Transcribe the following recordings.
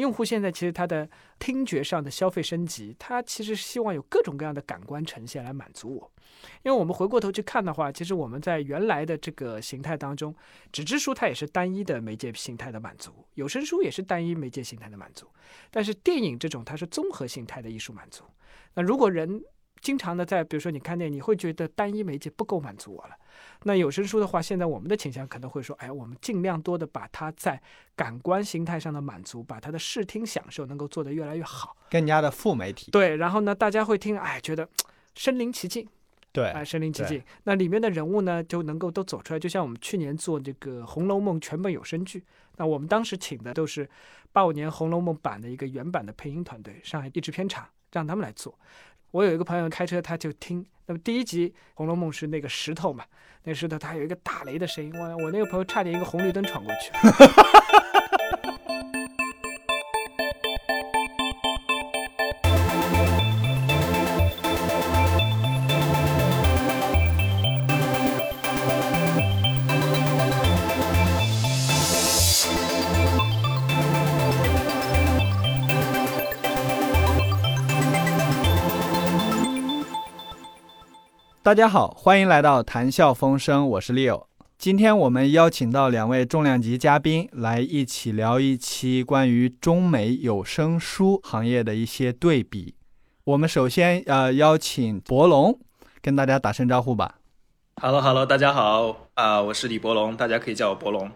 用户现在其实他的听觉上的消费升级，他其实希望有各种各样的感官呈现来满足我。因为我们回过头去看的话，其实我们在原来的这个形态当中，纸质书它也是单一的媒介形态的满足，有声书也是单一媒介形态的满足，但是电影这种它是综合形态的艺术满足。那如果人经常的在，比如说你看电影，你会觉得单一媒介不够满足我了。那有声书的话，现在我们的倾向可能会说，哎，我们尽量多的把它在感官形态上的满足，把它的视听享受能够做得越来越好，更加的富媒体。对，然后呢，大家会听，哎，觉得身临其境。对，哎，身临其境。那里面的人物呢，就能够都走出来。就像我们去年做这个《红楼梦》全本有声剧，那我们当时请的都是八五年《红楼梦》版的一个原版的配音团队，上海译制片厂，让他们来做。我有一个朋友开车，他就听。那么第一集《红楼梦》是那个石头嘛？那个石头它有一个打雷的声音，我我那个朋友差点一个红绿灯闯过去。大家好，欢迎来到谈笑风生，我是 Leo。今天我们邀请到两位重量级嘉宾来一起聊一期关于中美有声书行业的一些对比。我们首先呃邀请博龙跟大家打声招呼吧。Hello Hello，大家好啊，我是李博龙，大家可以叫我博龙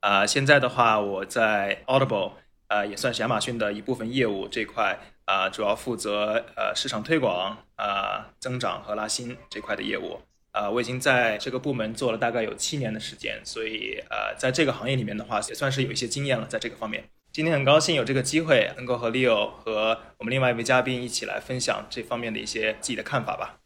啊。现在的话，我在 Audible 啊，也算是亚马逊的一部分业务这块。啊，主要负责呃市场推广啊增长和拉新这块的业务啊，我已经在这个部门做了大概有七年的时间，所以呃在这个行业里面的话，也算是有一些经验了，在这个方面。今天很高兴有这个机会，能够和 Leo 和我们另外一位嘉宾一起来分享这方面的一些自己的看法吧。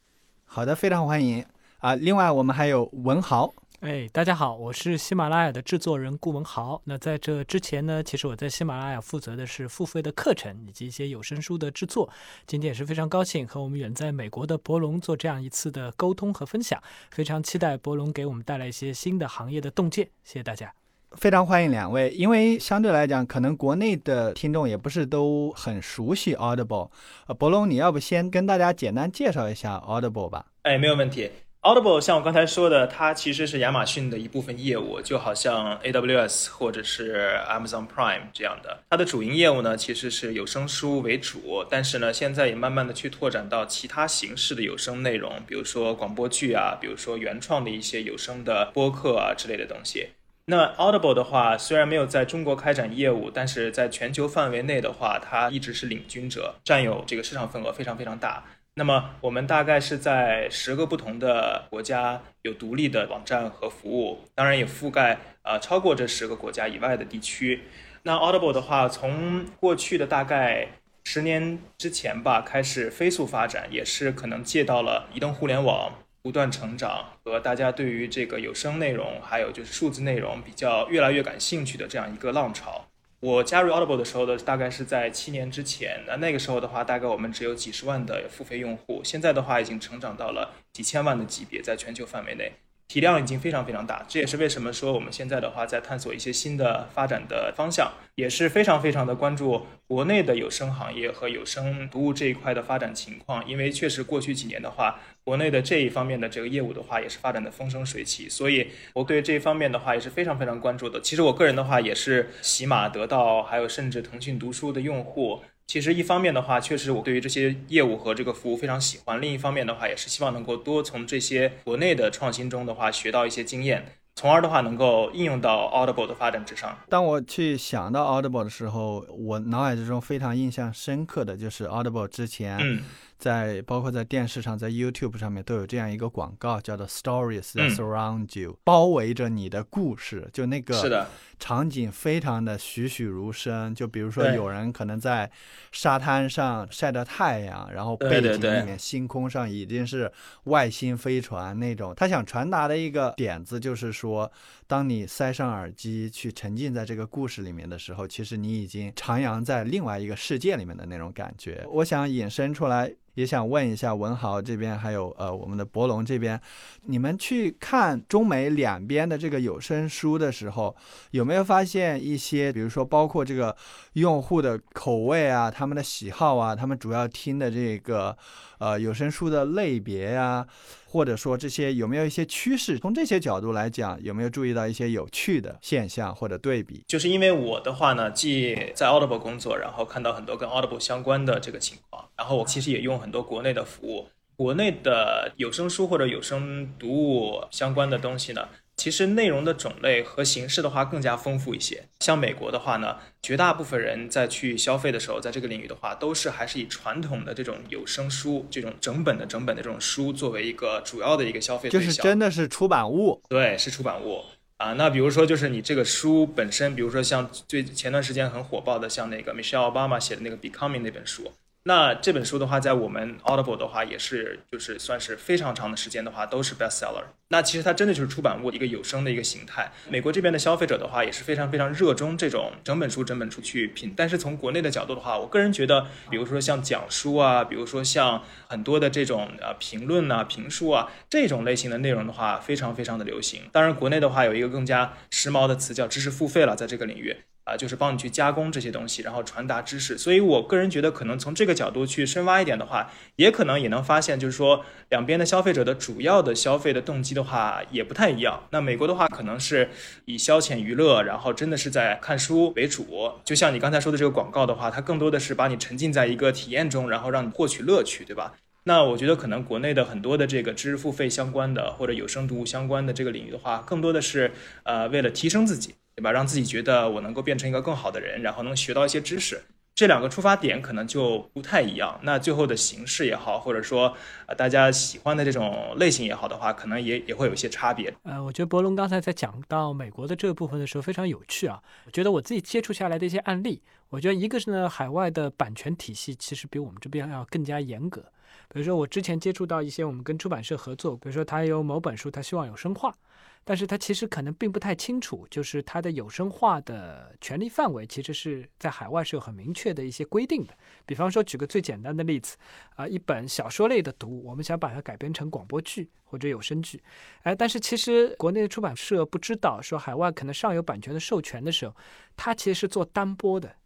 好的，非常欢迎啊。另外我们还有文豪。哎，大家好，我是喜马拉雅的制作人顾文豪。那在这之前呢，其实我在喜马拉雅负责的是付费的课程以及一些有声书的制作。今天也是非常高兴和我们远在美国的博龙做这样一次的沟通和分享，非常期待博龙给我们带来一些新的行业的洞见。谢谢大家，非常欢迎两位。因为相对来讲，可能国内的听众也不是都很熟悉 Audible。呃，博龙，你要不先跟大家简单介绍一下 Audible 吧？哎，没有问题。Audible 像我刚才说的，它其实是亚马逊的一部分业务，就好像 AWS 或者是 Amazon Prime 这样的。它的主营业务呢，其实是有声书为主，但是呢，现在也慢慢的去拓展到其他形式的有声内容，比如说广播剧啊，比如说原创的一些有声的播客啊之类的东西。那 Audible 的话，虽然没有在中国开展业务，但是在全球范围内的话，它一直是领军者，占有这个市场份额非常非常大。那么我们大概是在十个不同的国家有独立的网站和服务，当然也覆盖呃超过这十个国家以外的地区。那 Audible 的话，从过去的大概十年之前吧开始飞速发展，也是可能借到了移动互联网不断成长和大家对于这个有声内容还有就是数字内容比较越来越感兴趣的这样一个浪潮。我加入 Audible 的时候的，大概是在七年之前。那那个时候的话，大概我们只有几十万的付费用户。现在的话，已经成长到了几千万的级别，在全球范围内。体量已经非常非常大，这也是为什么说我们现在的话在探索一些新的发展的方向，也是非常非常的关注国内的有声行业和有声读物这一块的发展情况。因为确实过去几年的话，国内的这一方面的这个业务的话也是发展的风生水起，所以我对这一方面的话也是非常非常关注的。其实我个人的话也是喜马、得到还有甚至腾讯读书的用户。其实一方面的话，确实我对于这些业务和这个服务非常喜欢；另一方面的话，也是希望能够多从这些国内的创新中的话学到一些经验，从而的话能够应用到 Audible 的发展之上。当我去想到 Audible 的时候，我脑海之中非常印象深刻的就是 Audible 之前。在包括在电视上，在 YouTube 上面都有这样一个广告，叫做 “Stories that surround you”，包围着你的故事。就那个场景非常的栩栩如生。就比如说有人可能在沙滩上晒着太阳，然后背景里面星空上已经是外星飞船那种。他想传达的一个点子就是说，当你塞上耳机去沉浸在这个故事里面的时候，其实你已经徜徉在另外一个世界里面的那种感觉。我想引申出来。也想问一下文豪这边，还有呃我们的博龙这边，你们去看中美两边的这个有声书的时候，有没有发现一些，比如说包括这个用户的口味啊，他们的喜好啊，他们主要听的这个呃有声书的类别呀，或者说这些有没有一些趋势？从这些角度来讲，有没有注意到一些有趣的现象或者对比？就是因为我的话呢，既在 Audible 工作，然后看到很多跟 Audible 相关的这个情况。然后我其实也用很多国内的服务，国内的有声书或者有声读物相关的东西呢，其实内容的种类和形式的话更加丰富一些。像美国的话呢，绝大部分人在去消费的时候，在这个领域的话，都是还是以传统的这种有声书这种整本的整本的这种书作为一个主要的一个消费对象。就是真的是出版物，对，是出版物啊。那比如说就是你这个书本身，比如说像最前段时间很火爆的，像那个 Michelle Obama 写的那个 Becoming 那本书。那这本书的话，在我们 Audible 的话，也是就是算是非常长的时间的话，都是 bestseller。那其实它真的就是出版物一个有声的一个形态。美国这边的消费者的话，也是非常非常热衷这种整本书整本书去品。但是从国内的角度的话，我个人觉得，比如说像讲书啊，比如说像很多的这种呃评论啊、评书啊这种类型的内容的话，非常非常的流行。当然，国内的话有一个更加时髦的词叫知识付费了，在这个领域。啊，就是帮你去加工这些东西，然后传达知识。所以我个人觉得，可能从这个角度去深挖一点的话，也可能也能发现，就是说两边的消费者的主要的消费的动机的话也不太一样。那美国的话，可能是以消遣娱乐，然后真的是在看书为主。就像你刚才说的这个广告的话，它更多的是把你沉浸在一个体验中，然后让你获取乐趣，对吧？那我觉得可能国内的很多的这个知识付费相关的或者有声读物相关的这个领域的话，更多的是呃为了提升自己。对吧？让自己觉得我能够变成一个更好的人，然后能学到一些知识，这两个出发点可能就不太一样。那最后的形式也好，或者说呃大家喜欢的这种类型也好的话，可能也也会有一些差别。呃，我觉得博龙刚才在讲到美国的这个部分的时候非常有趣啊。我觉得我自己接触下来的一些案例，我觉得一个是呢，海外的版权体系其实比我们这边要更加严格。比如说我之前接触到一些我们跟出版社合作，比如说他有某本书，他希望有声化。但是他其实可能并不太清楚，就是他的有声化的权利范围，其实是在海外是有很明确的一些规定的。比方说，举个最简单的例子，啊，一本小说类的读物，我们想把它改编成广播剧或者有声剧，哎，但是其实国内的出版社不知道，说海外可能上有版权的授权的时候，它其实是做单播的。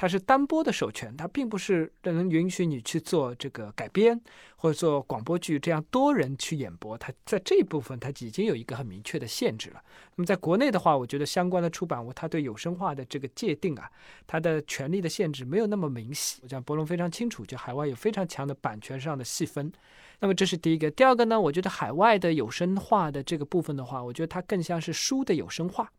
它是单播的授权，它并不是能允许你去做这个改编或者做广播剧这样多人去演播。它在这一部分它已经有一个很明确的限制了。那么在国内的话，我觉得相关的出版物它对有声化的这个界定啊，它的权利的限制没有那么明晰。我讲博龙非常清楚，就海外有非常强的版权上的细分。那么这是第一个。第二个呢，我觉得海外的有声化的这个部分的话，我觉得它更像是书的有声化。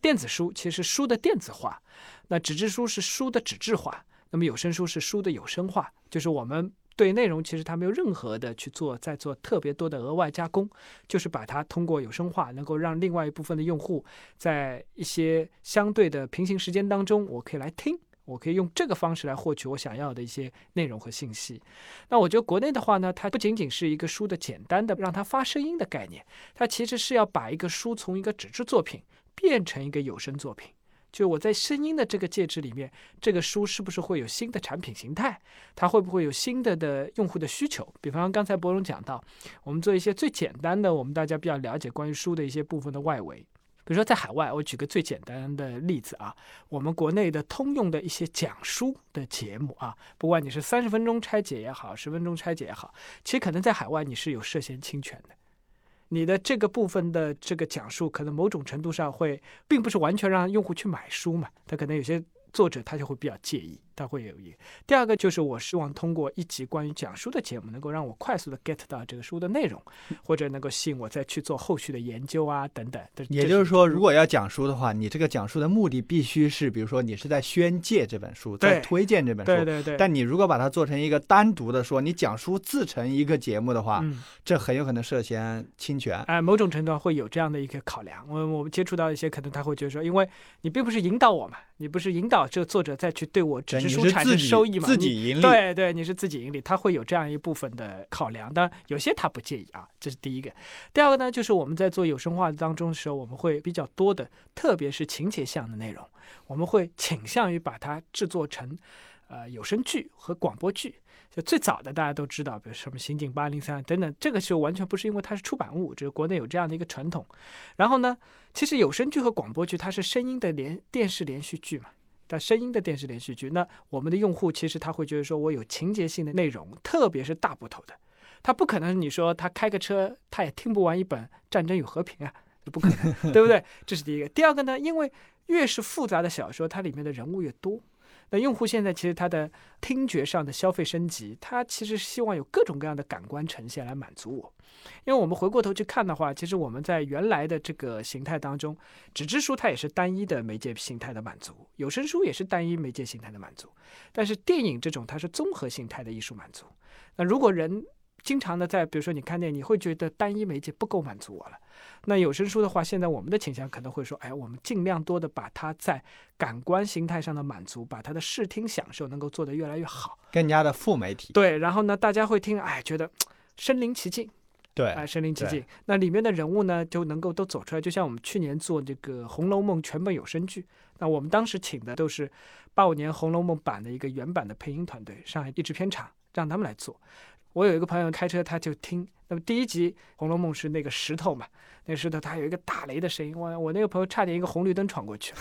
电子书其实书的电子化，那纸质书是书的纸质化，那么有声书是书的有声化，就是我们对内容其实它没有任何的去做，在做特别多的额外加工，就是把它通过有声化，能够让另外一部分的用户在一些相对的平行时间当中，我可以来听，我可以用这个方式来获取我想要的一些内容和信息。那我觉得国内的话呢，它不仅仅是一个书的简单的让它发声音的概念，它其实是要把一个书从一个纸质作品。变成一个有声作品，就我在声音的这个介质里面，这个书是不是会有新的产品形态？它会不会有新的的用户的需求？比方刚才博荣讲到，我们做一些最简单的，我们大家比较了解关于书的一些部分的外围，比如说在海外，我举个最简单的例子啊，我们国内的通用的一些讲书的节目啊，不管你是三十分钟拆解也好，十分钟拆解也好，其实可能在海外你是有涉嫌侵权的。你的这个部分的这个讲述，可能某种程度上会，并不是完全让用户去买书嘛，他可能有些作者他就会比较介意。它会有一个。第二个就是，我希望通过一集关于讲书的节目，能够让我快速的 get 到这个书的内容，或者能够吸引我再去做后续的研究啊等等。也就是说，如果要讲书的话，你这个讲书的目的必须是，比如说你是在宣介这本书，在推荐这本书。对对对。但你如果把它做成一个单独的说，你讲书自成一个节目的话，这很有可能涉嫌侵权。哎，某种程度上会有这样的一个考量。我我们接触到一些，可能他会觉得说，因为你并不是引导我嘛，你不是引导这个作者再去对我直接是输产是收益嘛？自己盈利。对对，你是自己盈利，他会有这样一部分的考量。当然，有些他不介意啊，这是第一个。第二个呢，就是我们在做有声化当中的时候，我们会比较多的，特别是情节向的内容，我们会倾向于把它制作成呃有声剧和广播剧。就最早的大家都知道，比如什么《刑警八零三》等等，这个时候完全不是因为它是出版物，只是国内有这样的一个传统。然后呢，其实有声剧和广播剧它是声音的连电视连续剧嘛，但声音的电视连续剧，那我们的用户其实他会觉得说我有情节性的内容，特别是大部头的，他不可能你说他开个车他也听不完一本《战争与和平》啊，不可能，对不对？这是第一个。第二个呢，因为越是复杂的小说，它里面的人物越多。那用户现在其实他的听觉上的消费升级，他其实希望有各种各样的感官呈现来满足我。因为我们回过头去看的话，其实我们在原来的这个形态当中，纸质书它也是单一的媒介形态的满足，有声书也是单一媒介形态的满足，但是电影这种它是综合形态的艺术满足。那如果人经常的在，比如说你看电影，你会觉得单一媒介不够满足我了。那有声书的话，现在我们的倾向可能会说，哎，我们尽量多的把它在感官形态上的满足，把它的视听享受能够做得越来越好，更加的富媒体。对，然后呢，大家会听，哎，觉得身临其境。对，哎，身临其境。那里面的人物呢，就能够都走出来。就像我们去年做这个《红楼梦》全本有声剧，那我们当时请的都是八五年《红楼梦》版的一个原版的配音团队，上海译制片厂，让他们来做。我有一个朋友开车，他就听。那么第一集《红楼梦》是那个石头嘛？那个石头它有一个打雷的声音，我我那个朋友差点一个红绿灯闯过去。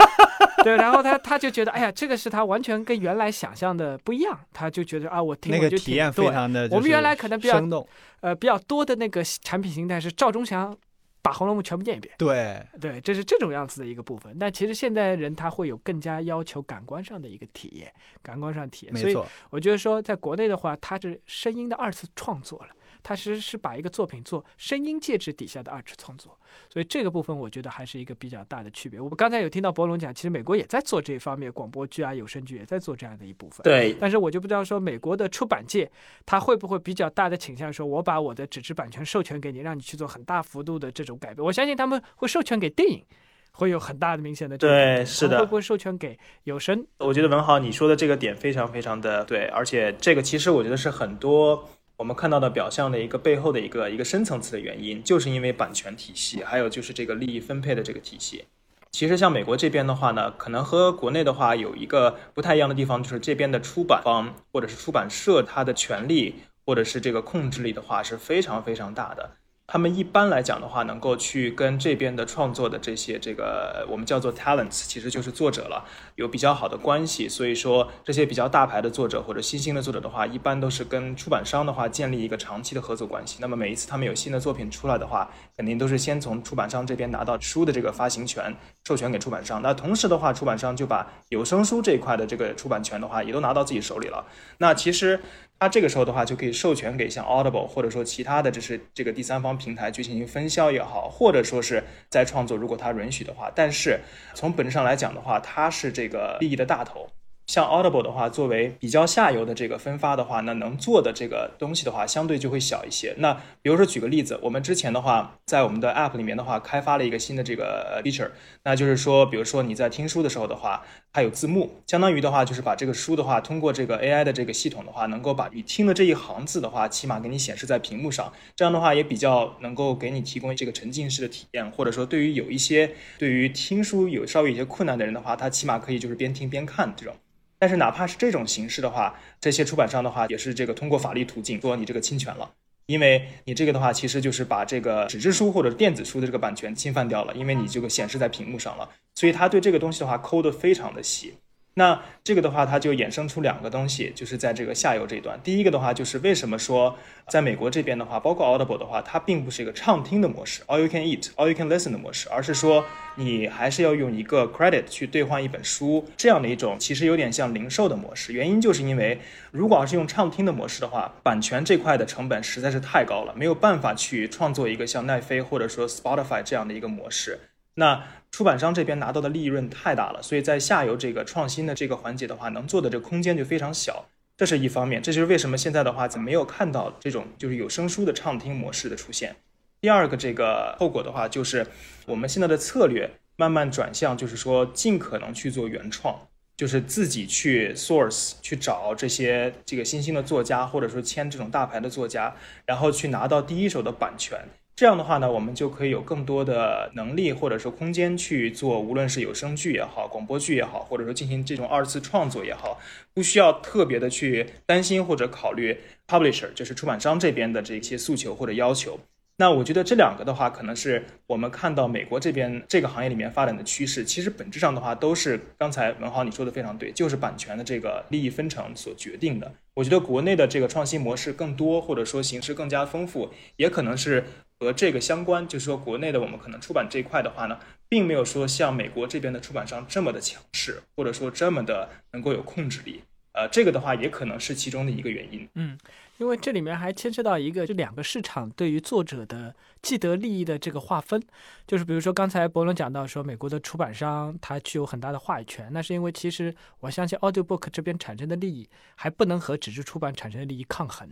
对，然后他他就觉得，哎呀，这个是他完全跟原来想象的不一样。他就觉得啊，我听那个体验非常的，我们原来可能比较呃比较多的那个产品形态是赵忠祥。把《红楼梦》全部念一遍，对对，这是这种样子的一个部分。但其实现在人他会有更加要求感官上的一个体验，感官上体验。没错，我觉得说在国内的话，它是声音的二次创作了。他其实是把一个作品做声音介质底下的二次创作，所以这个部分我觉得还是一个比较大的区别。我们刚才有听到博龙讲，其实美国也在做这一方面，广播剧啊、有声剧也在做这样的一部分。对。但是我就不知道说美国的出版界他会不会比较大的倾向，说我把我的纸质版权授权给你，让你去做很大幅度的这种改变。我相信他们会授权给电影，会有很大的明显的对，是的。会不会授权给有声？我觉得文豪你说的这个点非常非常的对，而且这个其实我觉得是很多。我们看到的表象的一个背后的一个一个深层次的原因，就是因为版权体系，还有就是这个利益分配的这个体系。其实像美国这边的话呢，可能和国内的话有一个不太一样的地方，就是这边的出版方或者是出版社，它的权利或者是这个控制力的话是非常非常大的。他们一般来讲的话，能够去跟这边的创作的这些这个我们叫做 talents，其实就是作者了，有比较好的关系。所以说这些比较大牌的作者或者新兴的作者的话，一般都是跟出版商的话建立一个长期的合作关系。那么每一次他们有新的作品出来的话，肯定都是先从出版商这边拿到书的这个发行权，授权给出版商。那同时的话，出版商就把有声书这一块的这个出版权的话，也都拿到自己手里了。那其实。它这个时候的话，就可以授权给像 Audible 或者说其他的，就是这个第三方平台去进行分销也好，或者说是在创作，如果它允许的话。但是从本质上来讲的话，它是这个利益的大头。像 Audible 的话，作为比较下游的这个分发的话，那能做的这个东西的话，相对就会小一些。那比如说举个例子，我们之前的话，在我们的 App 里面的话，开发了一个新的这个 feature，那就是说，比如说你在听书的时候的话，还有字幕，相当于的话就是把这个书的话，通过这个 AI 的这个系统的话，能够把你听的这一行字的话，起码给你显示在屏幕上。这样的话也比较能够给你提供这个沉浸式的体验，或者说对于有一些对于听书有稍微有些困难的人的话，他起码可以就是边听边看这种。但是哪怕是这种形式的话，这些出版商的话也是这个通过法律途径说你这个侵权了，因为你这个的话其实就是把这个纸质书或者电子书的这个版权侵犯掉了，因为你这个显示在屏幕上了，所以他对这个东西的话抠的非常的细。那这个的话，它就衍生出两个东西，就是在这个下游这一段。第一个的话，就是为什么说在美国这边的话，包括 Audible 的话，它并不是一个畅听的模式，all you can eat，all you can listen 的模式，而是说你还是要用一个 credit 去兑换一本书这样的一种，其实有点像零售的模式。原因就是因为，如果要是用畅听的模式的话，版权这块的成本实在是太高了，没有办法去创作一个像奈飞或者说 Spotify 这样的一个模式。那出版商这边拿到的利润太大了，所以在下游这个创新的这个环节的话，能做的这个空间就非常小，这是一方面。这就是为什么现在的话，怎么没有看到这种就是有声书的畅听模式的出现。第二个这个后果的话，就是我们现在的策略慢慢转向，就是说尽可能去做原创。就是自己去 source 去找这些这个新兴的作家，或者说签这种大牌的作家，然后去拿到第一手的版权。这样的话呢，我们就可以有更多的能力或者说空间去做，无论是有声剧也好，广播剧也好，或者说进行这种二次创作也好，不需要特别的去担心或者考虑 publisher 就是出版商这边的这些诉求或者要求。那我觉得这两个的话，可能是我们看到美国这边这个行业里面发展的趋势。其实本质上的话，都是刚才文豪你说的非常对，就是版权的这个利益分成所决定的。我觉得国内的这个创新模式更多，或者说形式更加丰富，也可能是。和这个相关，就是说国内的我们可能出版这一块的话呢，并没有说像美国这边的出版商这么的强势，或者说这么的能够有控制力。呃，这个的话也可能是其中的一个原因。嗯，因为这里面还牵涉到一个，就两个市场对于作者的既得利益的这个划分。就是比如说刚才伯伦讲到说，美国的出版商他具有很大的话语权，那是因为其实我相信 Audiobook 这边产生的利益还不能和纸质出版产生的利益抗衡。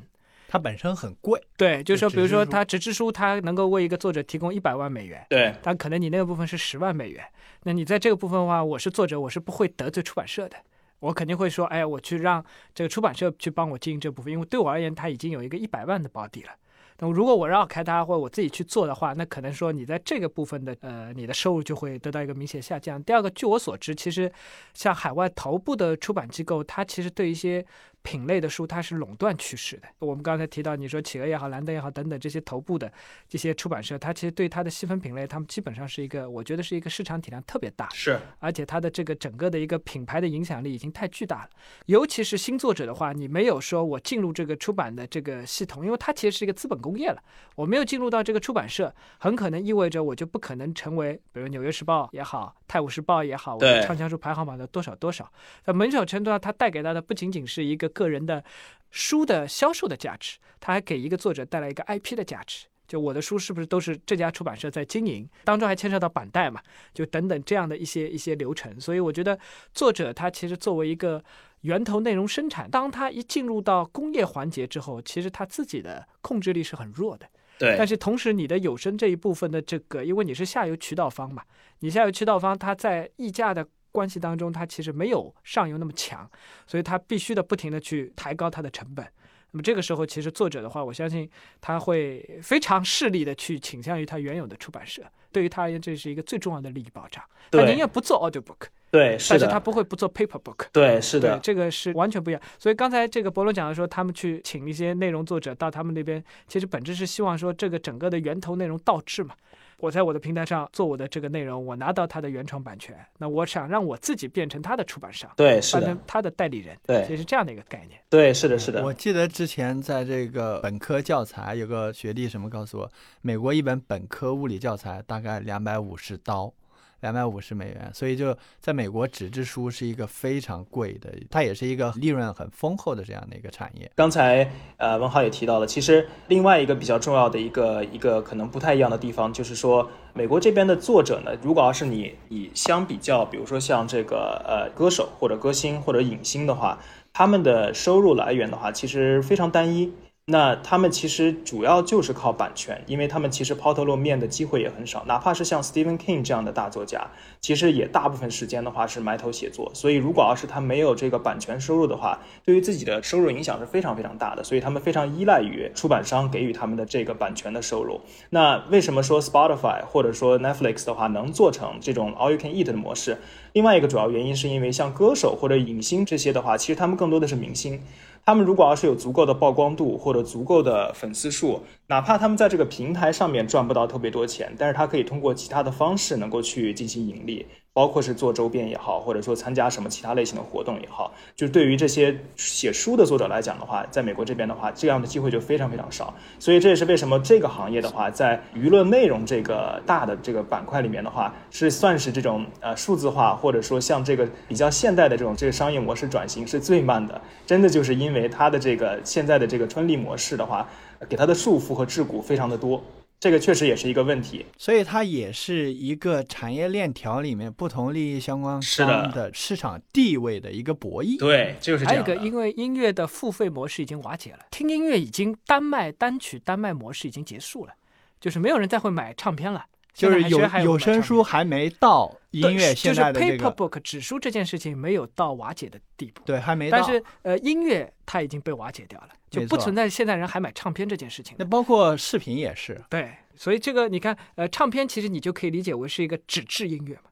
它本身很贵，对，就是说，比如说，它纸质书，它能够为一个作者提供一百万美元，对，但可能你那个部分是十万美元，那你在这个部分的话，我是作者，我是不会得罪出版社的，我肯定会说，哎，我去让这个出版社去帮我经营这部分，因为对我而言，它已经有一个一百万的保底了。那么如果我绕开它，或者我自己去做的话，那可能说你在这个部分的呃，你的收入就会得到一个明显下降。第二个，据我所知，其实像海外头部的出版机构，它其实对一些。品类的书，它是垄断趋势的。我们刚才提到，你说企鹅也好，兰登也好，等等这些头部的这些出版社，它其实对它的细分品类，它们基本上是一个，我觉得是一个市场体量特别大，是，而且它的这个整个的一个品牌的影响力已经太巨大了。尤其是新作者的话，你没有说我进入这个出版的这个系统，因为它其实是一个资本工业了，我没有进入到这个出版社，很可能意味着我就不可能成为，比如《纽约时报》也好，《泰晤士报》也好，我的畅销书排行榜的多少多少。在某种程度上，它带给他的不仅仅是一个个人的。书的销售的价值，它还给一个作者带来一个 IP 的价值。就我的书是不是都是这家出版社在经营？当中还牵涉到版带嘛？就等等这样的一些一些流程。所以我觉得作者他其实作为一个源头内容生产，当他一进入到工业环节之后，其实他自己的控制力是很弱的。对。但是同时，你的有声这一部分的这个，因为你是下游渠道方嘛，你下游渠道方他在溢价的。关系当中，它其实没有上游那么强，所以它必须的不停的去抬高它的成本。那么这个时候，其实作者的话，我相信他会非常势利的去倾向于他原有的出版社。对于他而言，这是一个最重要的利益保障。他宁愿不做 audio book，对，是但是他不会不做 paper book，对，是的，这个是完全不一样。所以刚才这个博伦讲的说，他们去请一些内容作者到他们那边，其实本质是希望说这个整个的源头内容倒置嘛。我在我的平台上做我的这个内容，我拿到它的原创版权，那我想让我自己变成他的出版商，对，是的，他的代理人，对，其实这样的一个概念，对，是的，是的。我记得之前在这个本科教材，有个学弟什么告诉我，美国一本本科物理教材大概两百五十刀。两百五十美元，所以就在美国，纸质书是一个非常贵的，它也是一个利润很丰厚的这样的一个产业。刚才呃文浩也提到了，其实另外一个比较重要的一个一个可能不太一样的地方，就是说美国这边的作者呢，如果要是你以相比较，比如说像这个呃歌手或者歌星或者影星的话，他们的收入来源的话，其实非常单一。那他们其实主要就是靠版权，因为他们其实抛头露面的机会也很少，哪怕是像 Stephen King 这样的大作家，其实也大部分时间的话是埋头写作。所以如果要是他没有这个版权收入的话，对于自己的收入影响是非常非常大的。所以他们非常依赖于出版商给予他们的这个版权的收入。那为什么说 Spotify 或者说 Netflix 的话能做成这种 All You Can Eat 的模式？另外一个主要原因是因为像歌手或者影星这些的话，其实他们更多的是明星。他们如果要是有足够的曝光度或者足够的粉丝数，哪怕他们在这个平台上面赚不到特别多钱，但是他可以通过其他的方式能够去进行盈利。包括是做周边也好，或者说参加什么其他类型的活动也好，就是对于这些写书的作者来讲的话，在美国这边的话，这样的机会就非常非常少。所以这也是为什么这个行业的话，在娱乐内容这个大的这个板块里面的话，是算是这种呃数字化或者说像这个比较现代的这种这个商业模式转型是最慢的。真的就是因为它的这个现在的这个春丽模式的话，给它的束缚和桎梏非常的多。这个确实也是一个问题，所以它也是一个产业链条里面不同利益相关方的市场地位的一个博弈。对，就是这样。还有一个，因为音乐的付费模式已经瓦解了，听音乐已经单卖单曲单卖模式已经结束了，就是没有人再会买唱片了。就是有有声书还没到音乐现在的这个 paper book 纸书这件事情没有到瓦解的地步，对，还没到。但是呃，音乐它已经被瓦解掉了，就不存在现在人还买唱片这件事情。那包括视频也是。对，所以这个你看，呃，唱片其实你就可以理解为是一个纸质音乐嘛。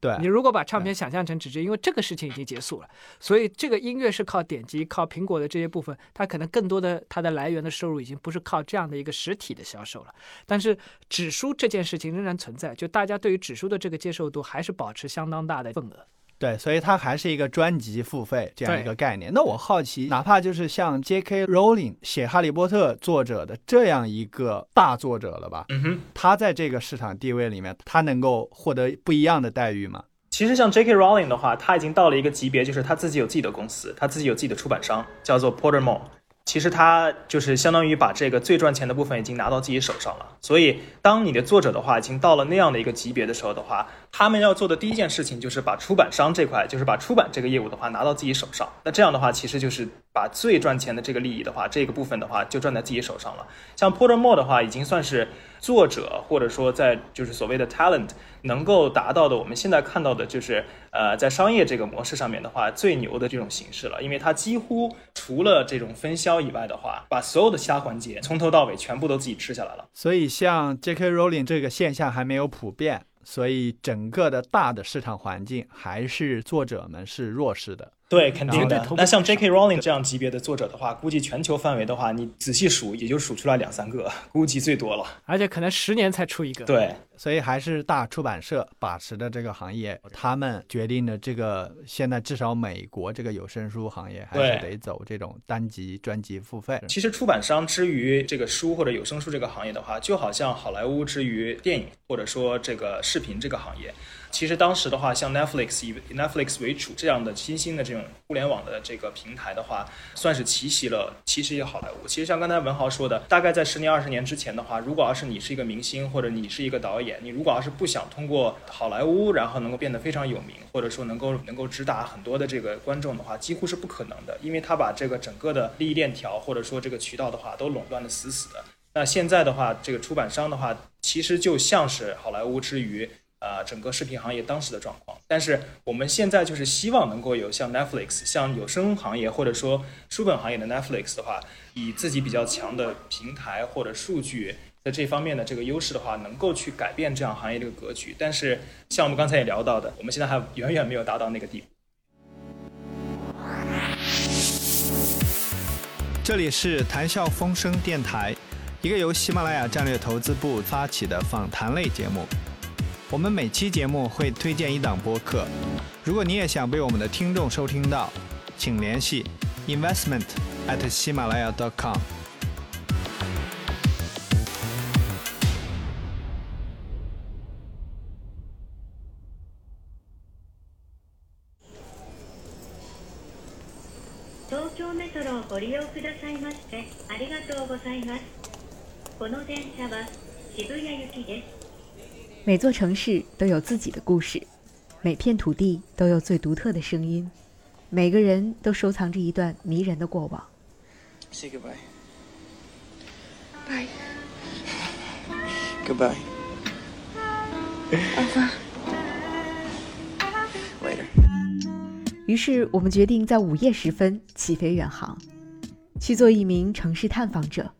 对你如果把唱片想象成纸质，因为这个事情已经结束了，所以这个音乐是靠点击、靠苹果的这些部分，它可能更多的它的来源的收入已经不是靠这样的一个实体的销售了。但是纸书这件事情仍然存在，就大家对于纸书的这个接受度还是保持相当大的份额。对，所以它还是一个专辑付费这样一个概念。那我好奇，哪怕就是像 J.K. Rowling 写《哈利波特》作者的这样一个大作者了吧？嗯哼，他在这个市场地位里面，他能够获得不一样的待遇吗？其实像 J.K. Rowling 的话，他已经到了一个级别，就是他自己有自己的公司，他自己有自己的出版商，叫做 Pottermore。其实他就是相当于把这个最赚钱的部分已经拿到自己手上了。所以，当你的作者的话已经到了那样的一个级别的时候的话，他们要做的第一件事情就是把出版商这块，就是把出版这个业务的话拿到自己手上。那这样的话，其实就是把最赚钱的这个利益的话，这个部分的话就赚在自己手上了。像 Pottermore 的话，已经算是作者或者说在就是所谓的 talent 能够达到的，我们现在看到的就是。呃，在商业这个模式上面的话，最牛的这种形式了，因为它几乎除了这种分销以外的话，把所有的其他环节从头到尾全部都自己吃下来了。所以，像 J.K. Rowling 这个现象还没有普遍，所以整个的大的市场环境还是作者们是弱势的。对，肯定的。那像 J.K. Rowling 这样级别的作者的话，估计全球范围的话，你仔细数也就数出来两三个，估计最多了。而且可能十年才出一个。对，所以还是大出版社把持的这个行业，他们决定的这个现在至少美国这个有声书行业还是得走这种单集专辑付费。其实出版商之于这个书或者有声书这个行业的话，就好像好莱坞之于电影或者说这个视频这个行业。其实当时的话，像 Netflix 以 Netflix 为主这样的新兴的这种互联网的这个平台的话，算是奇袭了，奇袭好莱坞。其实像刚才文豪说的，大概在十年、二十年之前的话，如果要是你是一个明星，或者你是一个导演，你如果要是不想通过好莱坞，然后能够变得非常有名，或者说能够能够直达很多的这个观众的话，几乎是不可能的，因为他把这个整个的利益链条或者说这个渠道的话都垄断的死死的。那现在的话，这个出版商的话，其实就像是好莱坞之于。呃，整个视频行业当时的状况，但是我们现在就是希望能够有像 Netflix，像有声行业或者说书本行业的 Netflix 的话，以自己比较强的平台或者数据在这方面的这个优势的话，能够去改变这样行业这个格局。但是像我们刚才也聊到的，我们现在还远远没有达到那个地步。这里是谈笑风生电台，一个由喜马拉雅战略投资部发起的访谈类节目。我们每期节目会推荐一档播客，如果你也想被我们的听众收听到，请联系 investment at 喜马拉雅 dot com。東京メトロをご利用くださいましてありがとうございます。この電車は渋谷行きです。 每座城市都有自己的故事，每片土地都有最独特的声音，每个人都收藏着一段迷人的过往。Say goodbye. Bye. Goodbye. Over. Later. 于是我们决定在午夜时分起飞远航，去做一名城市探访者，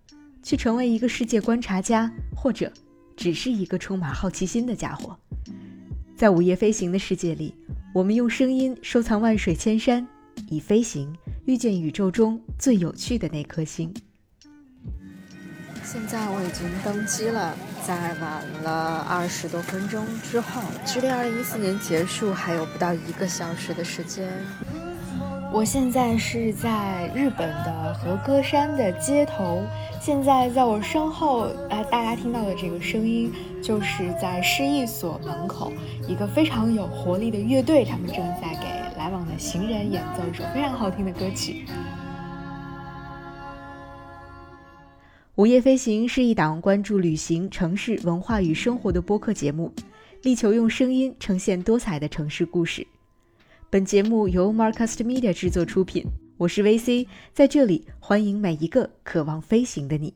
去成为一个世界观察家，或者。只是一个充满好奇心的家伙，在午夜飞行的世界里，我们用声音收藏万水千山，以飞行遇见宇宙中最有趣的那颗星。现在我已经登机了，在晚了二十多分钟之后，距离二零一四年结束还有不到一个小时的时间。我现在是在日本的和歌山的街头。现在在我身后，呃，大家听到的这个声音，就是在市艺所门口一个非常有活力的乐队，他们正在给来往的行人演奏一首非常好听的歌曲。午夜飞行是一档关注旅行、城市文化与生活的播客节目，力求用声音呈现多彩的城市故事。本节目由 Marcast Media 制作出品。我是 VC，在这里欢迎每一个渴望飞行的你。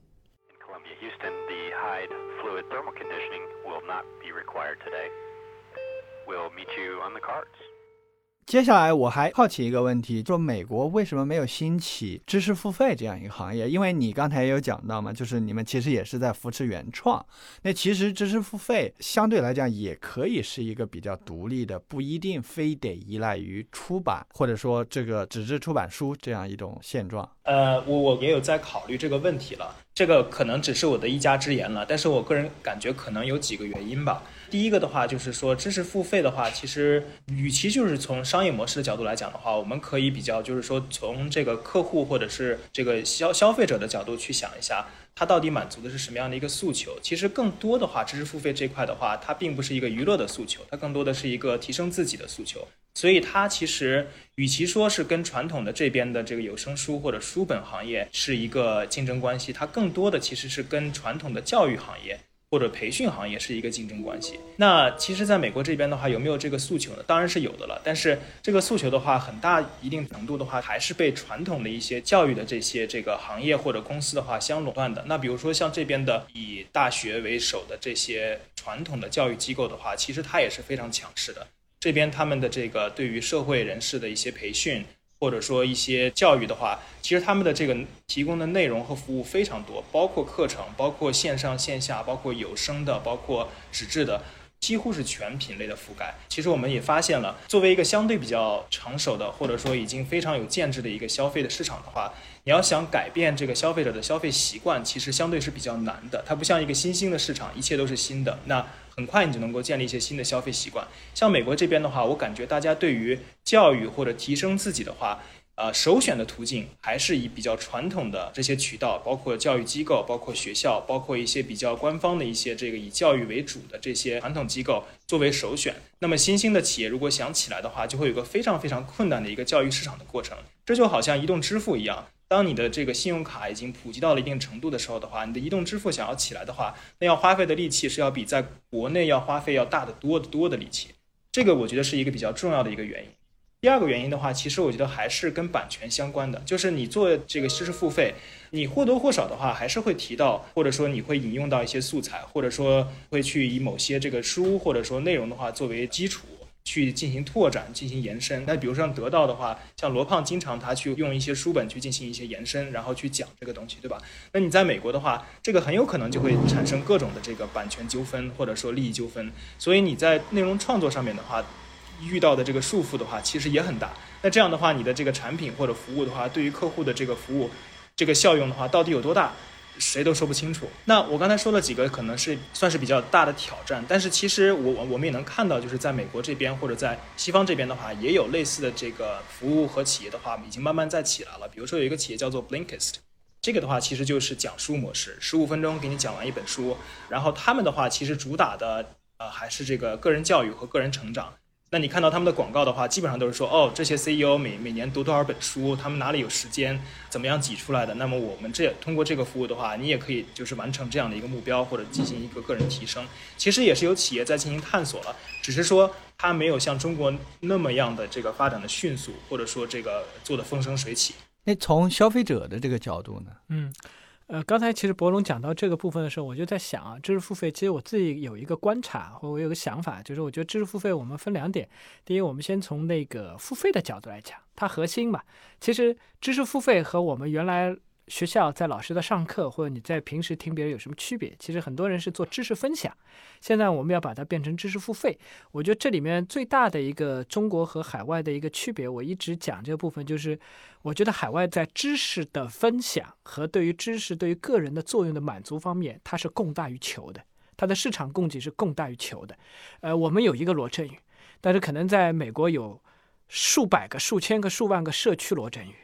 接下来我还好奇一个问题，说美国为什么没有兴起知识付费这样一个行业？因为你刚才也有讲到嘛，就是你们其实也是在扶持原创。那其实知识付费相对来讲也可以是一个比较独立的，不一定非得依赖于出版或者说这个纸质出版书这样一种现状。呃，我我也有在考虑这个问题了，这个可能只是我的一家之言了，但是我个人感觉可能有几个原因吧。第一个的话，就是说知识付费的话，其实与其就是从商业模式的角度来讲的话，我们可以比较就是说从这个客户或者是这个消消费者的角度去想一下，他到底满足的是什么样的一个诉求。其实更多的话，知识付费这块的话，它并不是一个娱乐的诉求，它更多的是一个提升自己的诉求。所以它其实与其说是跟传统的这边的这个有声书或者书本行业是一个竞争关系，它更多的其实是跟传统的教育行业。或者培训行业是一个竞争关系。那其实，在美国这边的话，有没有这个诉求呢？当然是有的了。但是这个诉求的话，很大一定程度的话，还是被传统的一些教育的这些这个行业或者公司的话相垄断的。那比如说像这边的以大学为首的这些传统的教育机构的话，其实它也是非常强势的。这边他们的这个对于社会人士的一些培训。或者说一些教育的话，其实他们的这个提供的内容和服务非常多，包括课程，包括线上线下，包括有声的，包括纸质的，几乎是全品类的覆盖。其实我们也发现了，作为一个相对比较成熟的，或者说已经非常有建制的一个消费的市场的话，你要想改变这个消费者的消费习惯，其实相对是比较难的。它不像一个新兴的市场，一切都是新的。那很快你就能够建立一些新的消费习惯。像美国这边的话，我感觉大家对于教育或者提升自己的话，呃，首选的途径还是以比较传统的这些渠道，包括教育机构、包括学校、包括一些比较官方的一些这个以教育为主的这些传统机构作为首选。那么新兴的企业如果想起来的话，就会有个非常非常困难的一个教育市场的过程。这就好像移动支付一样。当你的这个信用卡已经普及到了一定程度的时候的话，你的移动支付想要起来的话，那要花费的力气是要比在国内要花费要大得多得多的力气。这个我觉得是一个比较重要的一个原因。第二个原因的话，其实我觉得还是跟版权相关的，就是你做这个知识付费，你或多或少的话还是会提到，或者说你会引用到一些素材，或者说会去以某些这个书或者说内容的话作为基础。去进行拓展、进行延伸。那比如说像得到的话，像罗胖经常他去用一些书本去进行一些延伸，然后去讲这个东西，对吧？那你在美国的话，这个很有可能就会产生各种的这个版权纠纷或者说利益纠纷。所以你在内容创作上面的话，遇到的这个束缚的话，其实也很大。那这样的话，你的这个产品或者服务的话，对于客户的这个服务这个效用的话，到底有多大？谁都说不清楚。那我刚才说了几个，可能是算是比较大的挑战，但是其实我我我们也能看到，就是在美国这边或者在西方这边的话，也有类似的这个服务和企业的话，已经慢慢在起来了。比如说有一个企业叫做 Blinkist，这个的话其实就是讲书模式，十五分钟给你讲完一本书。然后他们的话其实主打的呃还是这个个人教育和个人成长。那你看到他们的广告的话，基本上都是说，哦，这些 CEO 每每年读多少本书，他们哪里有时间，怎么样挤出来的？那么我们这通过这个服务的话，你也可以就是完成这样的一个目标，或者进行一个个人提升。其实也是有企业在进行探索了，只是说它没有像中国那么样的这个发展的迅速，或者说这个做的风生水起。那从消费者的这个角度呢？嗯。呃，刚才其实博龙讲到这个部分的时候，我就在想啊，知识付费，其实我自己有一个观察，或我有个想法，就是我觉得知识付费我们分两点。第一，我们先从那个付费的角度来讲，它核心嘛，其实知识付费和我们原来。学校在老师的上课，或者你在平时听别人有什么区别？其实很多人是做知识分享，现在我们要把它变成知识付费。我觉得这里面最大的一个中国和海外的一个区别，我一直讲这个部分，就是我觉得海外在知识的分享和对于知识对于个人的作用的满足方面，它是供大于求的，它的市场供给是供大于求的。呃，我们有一个罗振宇，但是可能在美国有数百个、数千个、数万个社区罗振宇。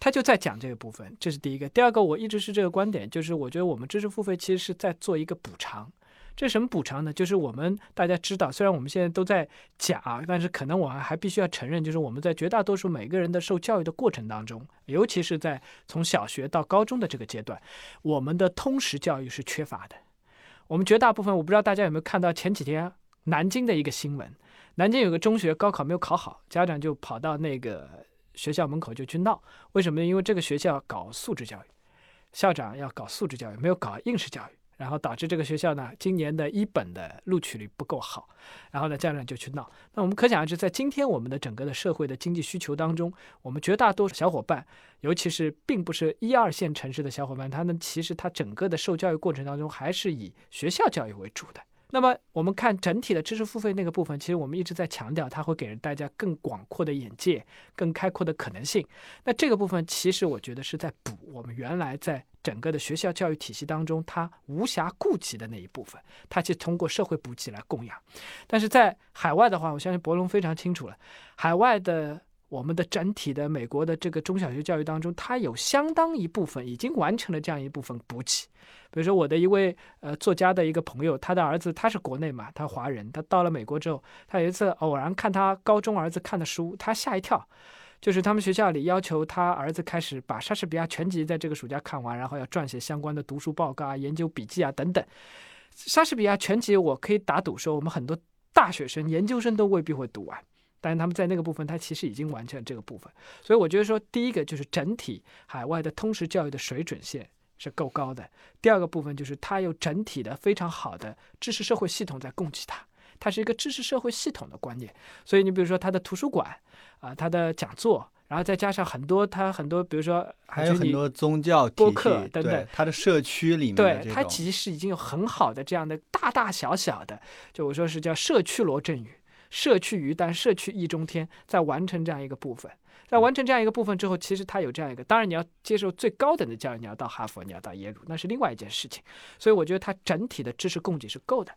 他就在讲这个部分，这是第一个。第二个，我一直是这个观点，就是我觉得我们知识付费其实是在做一个补偿。这什么补偿呢？就是我们大家知道，虽然我们现在都在讲，但是可能我还必须要承认，就是我们在绝大多数每个人的受教育的过程当中，尤其是在从小学到高中的这个阶段，我们的通识教育是缺乏的。我们绝大部分，我不知道大家有没有看到前几天南京的一个新闻，南京有个中学高考没有考好，家长就跑到那个。学校门口就去闹，为什么呢？因为这个学校搞素质教育，校长要搞素质教育，没有搞应试教育。然后导致这个学校呢今年的一本的录取率不够好，然后呢家长就去闹。那我们可想而知，在今天我们的整个的社会的经济需求当中，我们绝大多数小伙伴，尤其是并不是一二线城市的小伙伴，他们其实他整个的受教育过程当中还是以学校教育为主的。那么我们看整体的知识付费那个部分，其实我们一直在强调，它会给人大家更广阔的眼界、更开阔的可能性。那这个部分其实我觉得是在补我们原来在整个的学校教育体系当中它无暇顾及的那一部分，它去通过社会补给来供养。但是在海外的话，我相信博龙非常清楚了，海外的。我们的整体的美国的这个中小学教育当中，它有相当一部分已经完成了这样一部分补给。比如说，我的一位呃作家的一个朋友，他的儿子他是国内嘛，他华人，他到了美国之后，他有一次偶然看他高中儿子看的书，他吓一跳，就是他们学校里要求他儿子开始把莎士比亚全集在这个暑假看完，然后要撰写相关的读书报告啊、研究笔记啊等等。莎士比亚全集我可以打赌说，我们很多大学生、研究生都未必会读完。但是他们在那个部分，他其实已经完成了这个部分，所以我觉得说，第一个就是整体海外的通识教育的水准线是够高的；第二个部分就是它有整体的非常好的知识社会系统在供给它，它是一个知识社会系统的观念。所以你比如说它的图书馆啊，它的讲座，然后再加上很多它很多，比如说还有很多宗教播客等等，它的社区里面，对它其实已经有很好的这样的大大小小的，就我说是叫社区罗振宇。社区于丹，社区意中天，在完成这样一个部分，在完成这样一个部分之后，其实它有这样一个，当然你要接受最高等的教育，你要到哈佛，你要到耶鲁，那是另外一件事情。所以我觉得它整体的知识供给是够的，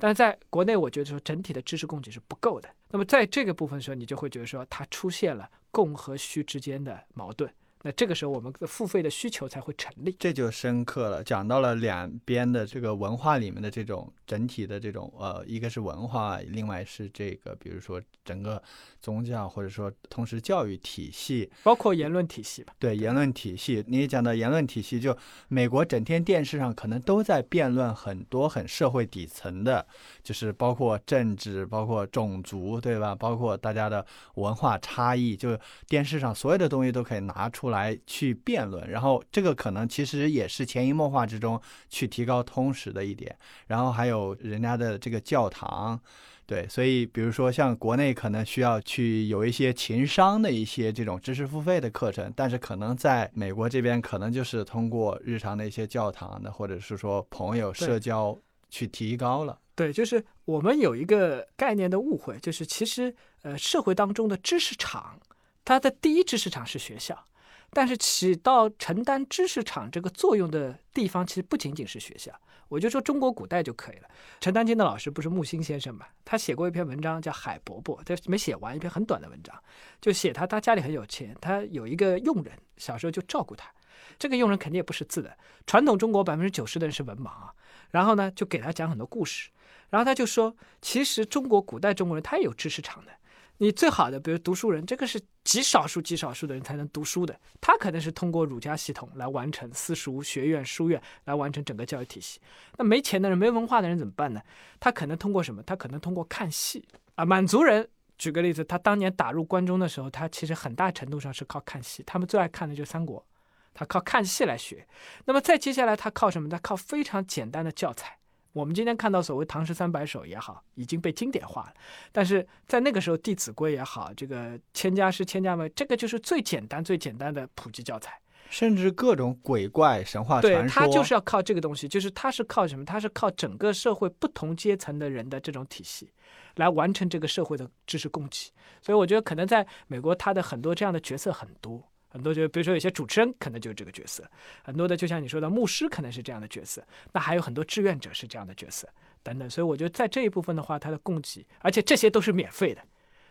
但是在国内，我觉得说整体的知识供给是不够的。那么在这个部分的时候，你就会觉得说它出现了供和需之间的矛盾。那这个时候，我们的付费的需求才会成立。这就深刻了，讲到了两边的这个文化里面的这种整体的这种呃，一个是文化，另外是这个，比如说整个宗教或者说同时教育体系，包括言论体系吧。对言论体系，你也讲到言论体系，就美国整天电视上可能都在辩论很多很社会底层的，就是包括政治，包括种族，对吧？包括大家的文化差异，就电视上所有的东西都可以拿出。来去辩论，然后这个可能其实也是潜移默化之中去提高通识的一点，然后还有人家的这个教堂，对，所以比如说像国内可能需要去有一些情商的一些这种知识付费的课程，但是可能在美国这边可能就是通过日常的一些教堂的或者是说朋友社交去提高了。对，就是我们有一个概念的误会，就是其实呃社会当中的知识场，它的第一知识场是学校。但是起到承担知识场这个作用的地方，其实不仅仅是学校。我就说中国古代就可以了。陈丹青的老师不是木心先生嘛？他写过一篇文章叫《海伯伯》，他没写完一篇很短的文章，就写他他家里很有钱，他有一个佣人，小时候就照顾他。这个佣人肯定也不识字的，传统中国百分之九十的人是文盲啊。然后呢，就给他讲很多故事。然后他就说，其实中国古代中国人他也有知识场的。你最好的，比如读书人，这个是极少数、极少数的人才能读书的。他可能是通过儒家系统来完成私塾、学院、书院来完成整个教育体系。那没钱的人、没文化的人怎么办呢？他可能通过什么？他可能通过看戏啊。满族人，举个例子，他当年打入关中的时候，他其实很大程度上是靠看戏。他们最爱看的就是三国，他靠看戏来学。那么再接下来，他靠什么？他靠非常简单的教材。我们今天看到所谓《唐诗三百首》也好，已经被经典化了。但是在那个时候，《弟子规》也好，这个《千家诗》《千家文》，这个就是最简单、最简单的普及教材。甚至各种鬼怪神话传说，对，它就是要靠这个东西，就是它是靠什么？它是靠整个社会不同阶层的人的这种体系，来完成这个社会的知识供给。所以我觉得，可能在美国，它的很多这样的角色很多。很多就比如说有些主持人可能就是这个角色，很多的就像你说的牧师可能是这样的角色，那还有很多志愿者是这样的角色等等。所以我觉得在这一部分的话，它的供给，而且这些都是免费的，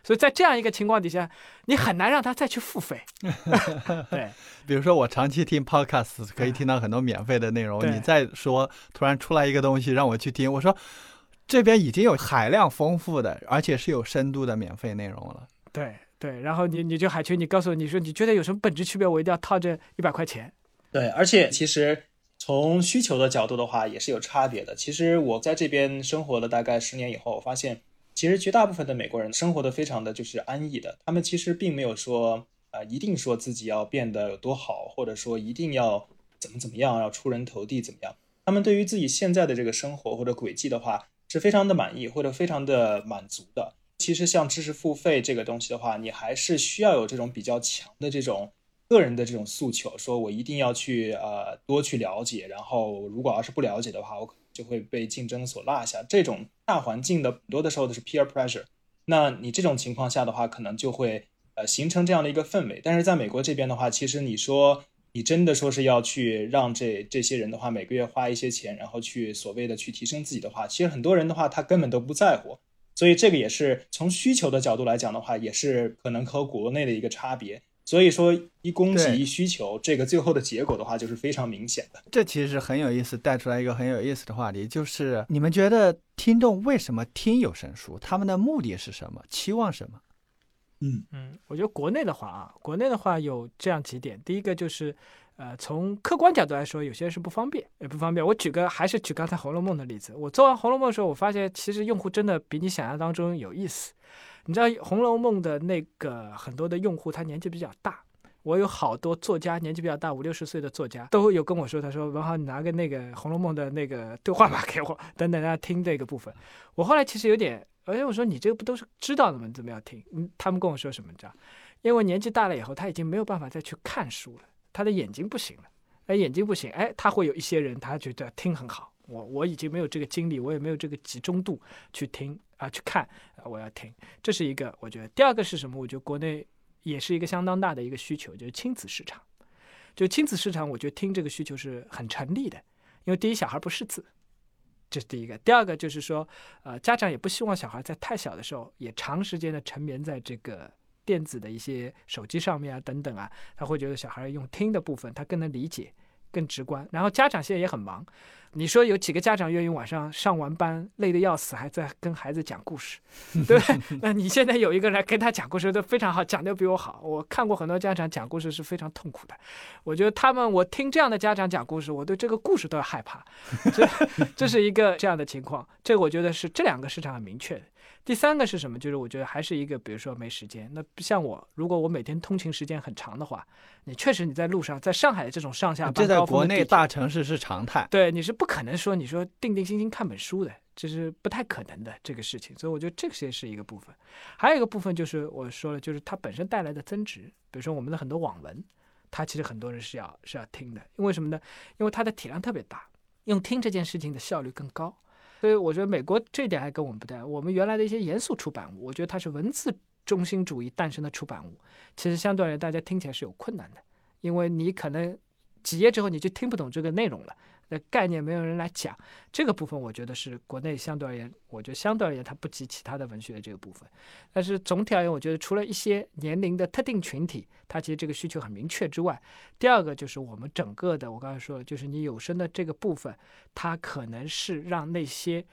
所以在这样一个情况底下，你很难让他再去付费。对，比如说我长期听 podcast，可以听到很多免费的内容，你再说突然出来一个东西让我去听，我说这边已经有海量丰富的，而且是有深度的免费内容了。对。对，然后你你就海群，你告诉我，你说你觉得有什么本质区别？我一定要掏这一百块钱。对，而且其实从需求的角度的话，也是有差别的。其实我在这边生活了大概十年以后，我发现其实绝大部分的美国人生活的非常的就是安逸的。他们其实并没有说啊，一定说自己要变得有多好，或者说一定要怎么怎么样，要出人头地怎么样。他们对于自己现在的这个生活或者轨迹的话，是非常的满意或者非常的满足的。其实像知识付费这个东西的话，你还是需要有这种比较强的这种个人的这种诉求，说我一定要去呃多去了解，然后如果要是不了解的话，我可能就会被竞争所落下。这种大环境的很多的时候都是 peer pressure。那你这种情况下的话，可能就会呃形成这样的一个氛围。但是在美国这边的话，其实你说你真的说是要去让这这些人的话每个月花一些钱，然后去所谓的去提升自己的话，其实很多人的话他根本都不在乎。所以这个也是从需求的角度来讲的话，也是可能和国内的一个差别。所以说一供给一需求，这个最后的结果的话就是非常明显的。这其实很有意思，带出来一个很有意思的话题，就是你们觉得听众为什么听有声书？他们的目的是什么？期望什么？嗯嗯，我觉得国内的话啊，国内的话有这样几点，第一个就是。呃，从客观角度来说，有些是不方便，也不方便。我举个，还是举刚才《红楼梦》的例子。我做完《红楼梦》的时候，我发现其实用户真的比你想象当中有意思。你知道，《红楼梦》的那个很多的用户，他年纪比较大。我有好多作家年纪比较大，五六十岁的作家都有跟我说，他说：“文豪，你拿个那个《红楼梦》的那个对话吧给我，等等，让他听这个部分。”我后来其实有点，而且我说：“你这个不都是知道的吗？你怎么要听？”嗯，他们跟我说什么？你知道？因为年纪大了以后，他已经没有办法再去看书了。他的眼睛不行了，哎，眼睛不行，哎，他会有一些人，他觉得听很好，我我已经没有这个精力，我也没有这个集中度去听啊，去看啊，我要听，这是一个，我觉得第二个是什么？我觉得国内也是一个相当大的一个需求，就是亲子市场，就亲子市场，我觉得听这个需求是很成立的，因为第一小孩不识字，这是第一个，第二个就是说，呃，家长也不希望小孩在太小的时候也长时间的沉眠在这个。电子的一些手机上面啊，等等啊，他会觉得小孩用听的部分，他更能理解，更直观。然后家长现在也很忙，你说有几个家长愿意晚上上完班累得要死，还在跟孩子讲故事，对不对？那你现在有一个来跟他讲故事都非常好，讲的比我好。我看过很多家长讲故事是非常痛苦的，我觉得他们我听这样的家长讲故事，我对这个故事都要害怕。这这是一个这样的情况，这个我觉得是这两个市场很明确。第三个是什么？就是我觉得还是一个，比如说没时间。那像我，如果我每天通勤时间很长的话，你确实你在路上，在上海这种上下班这在国内大城市是常态。对，你是不可能说你说定定心心看本书的，这是不太可能的这个事情。所以我觉得这些是一个部分。还有一个部分就是我说了，就是它本身带来的增值。比如说我们的很多网文，它其实很多人是要是要听的，因为什么呢？因为它的体量特别大，用听这件事情的效率更高。所以我觉得美国这点还跟我们不太。我们原来的一些严肃出版物，我觉得它是文字中心主义诞生的出版物，其实相对而言大家听起来是有困难的，因为你可能几页之后你就听不懂这个内容了。那概念没有人来讲，这个部分我觉得是国内相对而言，我觉得相对而言它不及其他的文学的这个部分。但是总体而言，我觉得除了一些年龄的特定群体，它其实这个需求很明确之外，第二个就是我们整个的，我刚才说了，就是你有声的这个部分，它可能是让那些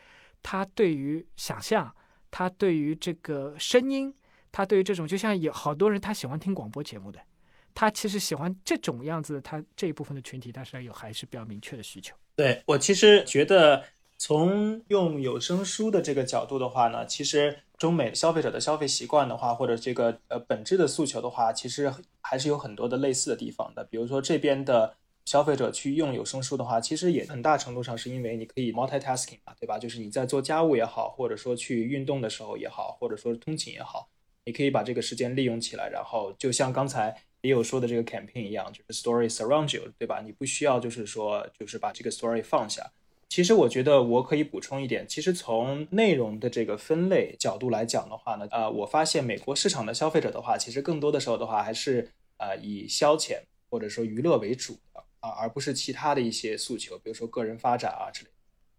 他对于想象，他对于这个声音，他对于这种，就像有好多人他喜欢听广播节目的。他其实喜欢这种样子，他这一部分的群体，他是有还是比较明确的需求。对我其实觉得，从用有声书的这个角度的话呢，其实中美消费者的消费习惯的话，或者这个呃本质的诉求的话，其实还是有很多的类似的地方的。比如说这边的消费者去用有声书的话，其实也很大程度上是因为你可以 multitasking 嘛，对吧？就是你在做家务也好，或者说去运动的时候也好，或者说通勤也好，你可以把这个时间利用起来，然后就像刚才。也有说的这个 campaign 一样，就是 story surround you，对吧？你不需要就是说，就是把这个 story 放下。其实我觉得我可以补充一点，其实从内容的这个分类角度来讲的话呢，呃，我发现美国市场的消费者的话，其实更多的时候的话还是呃以消遣或者说娱乐为主的啊，而不是其他的一些诉求，比如说个人发展啊之类。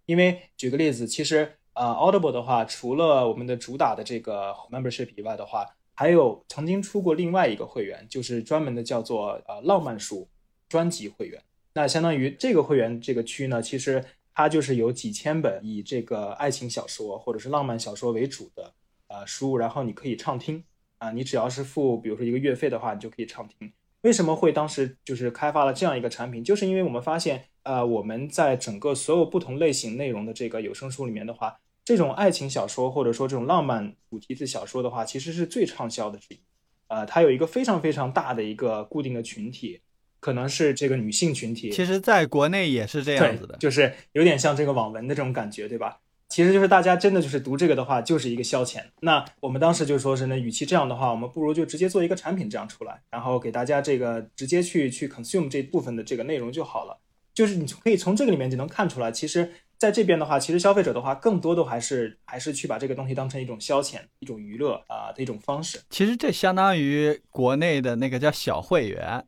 因为举个例子，其实呃 Audible 的话，除了我们的主打的这个 membership 以外的话，还有曾经出过另外一个会员，就是专门的叫做呃浪漫书专辑会员。那相当于这个会员这个区呢，其实它就是有几千本以这个爱情小说或者是浪漫小说为主的呃书，然后你可以畅听啊，你只要是付比如说一个月费的话，你就可以畅听。为什么会当时就是开发了这样一个产品？就是因为我们发现呃我们在整个所有不同类型内容的这个有声书里面的话。这种爱情小说或者说这种浪漫主题的小说的话，其实是最畅销的之一。呃，它有一个非常非常大的一个固定的群体，可能是这个女性群体。其实，在国内也是这样子的，就是有点像这个网文的这种感觉，对吧？其实就是大家真的就是读这个的话，就是一个消遣。那我们当时就说是，那与其这样的话，我们不如就直接做一个产品这样出来，然后给大家这个直接去去 consume 这部分的这个内容就好了。就是你可以从这个里面就能看出来，其实在这边的话，其实消费者的话更多的还是还是去把这个东西当成一种消遣、一种娱乐啊的一种方式。其实这相当于国内的那个叫小会员，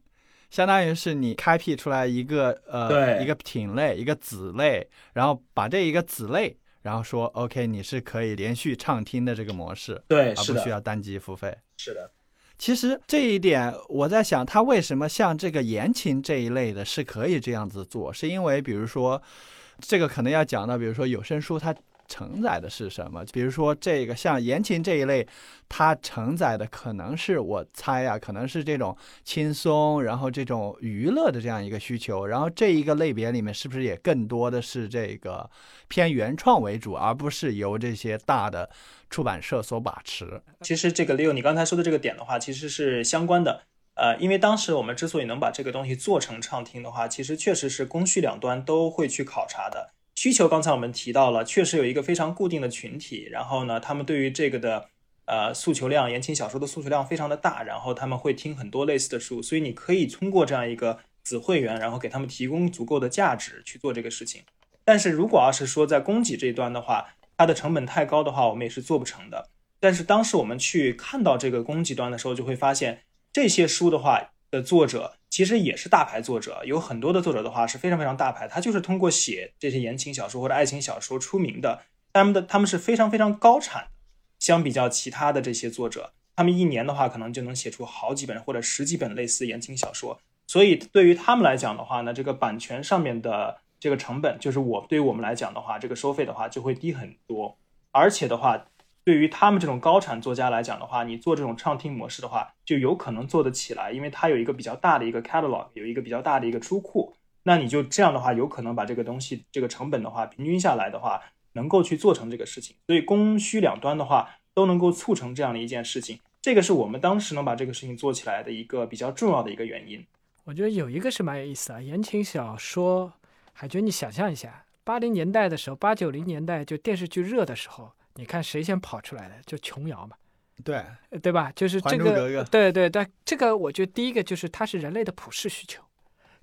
相当于是你开辟出来一个呃一个品类、一个子类，然后把这一个子类。然后说，OK，你是可以连续畅听的这个模式，对，而不需要单机付费。是的，其实这一点我在想，它为什么像这个言情这一类的是可以这样子做，是因为比如说，这个可能要讲到，比如说有声书它。承载的是什么？比如说这个像言情这一类，它承载的可能是我猜啊，可能是这种轻松，然后这种娱乐的这样一个需求。然后这一个类别里面是不是也更多的是这个偏原创为主，而不是由这些大的出版社所把持？其实这个 Leo，你刚才说的这个点的话，其实是相关的。呃，因为当时我们之所以能把这个东西做成畅听的话，其实确实是供需两端都会去考察的。需求刚才我们提到了，确实有一个非常固定的群体，然后呢，他们对于这个的呃诉求量，言情小说的诉求量非常的大，然后他们会听很多类似的书，所以你可以通过这样一个子会员，然后给他们提供足够的价值去做这个事情。但是如果要是说在供给这一端的话，它的成本太高的话，我们也是做不成的。但是当时我们去看到这个供给端的时候，就会发现这些书的话的作者。其实也是大牌作者，有很多的作者的话是非常非常大牌，他就是通过写这些言情小说或者爱情小说出名的。他们的他们是非常非常高产，相比较其他的这些作者，他们一年的话可能就能写出好几本或者十几本类似言情小说。所以对于他们来讲的话呢，这个版权上面的这个成本，就是我对于我们来讲的话，这个收费的话就会低很多，而且的话。对于他们这种高产作家来讲的话，你做这种畅听模式的话，就有可能做得起来，因为它有一个比较大的一个 catalog，有一个比较大的一个书库。那你就这样的话，有可能把这个东西这个成本的话平均下来的话，能够去做成这个事情。所以供需两端的话都能够促成这样的一件事情，这个是我们当时能把这个事情做起来的一个比较重要的一个原因。我觉得有一个是蛮有意思啊，言情小说，海军，你想象一下，八零年代的时候，八九零年代就电视剧热的时候。你看谁先跑出来的？就琼瑶嘛，对对吧？就是这个，对对对，这个我觉得第一个就是它是人类的普世需求，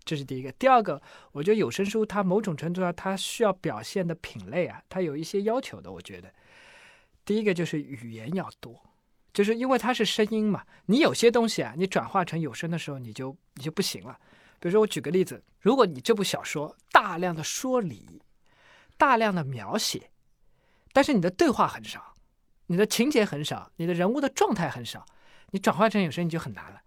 这是第一个。第二个，我觉得有声书它某种程度上它需要表现的品类啊，它有一些要求的。我觉得第一个就是语言要多，就是因为它是声音嘛，你有些东西啊，你转化成有声的时候，你就你就不行了。比如说我举个例子，如果你这部小说大量的说理，大量的描写。但是你的对话很少，你的情节很少，你的人物的状态很少，你转换成有声你就很难了，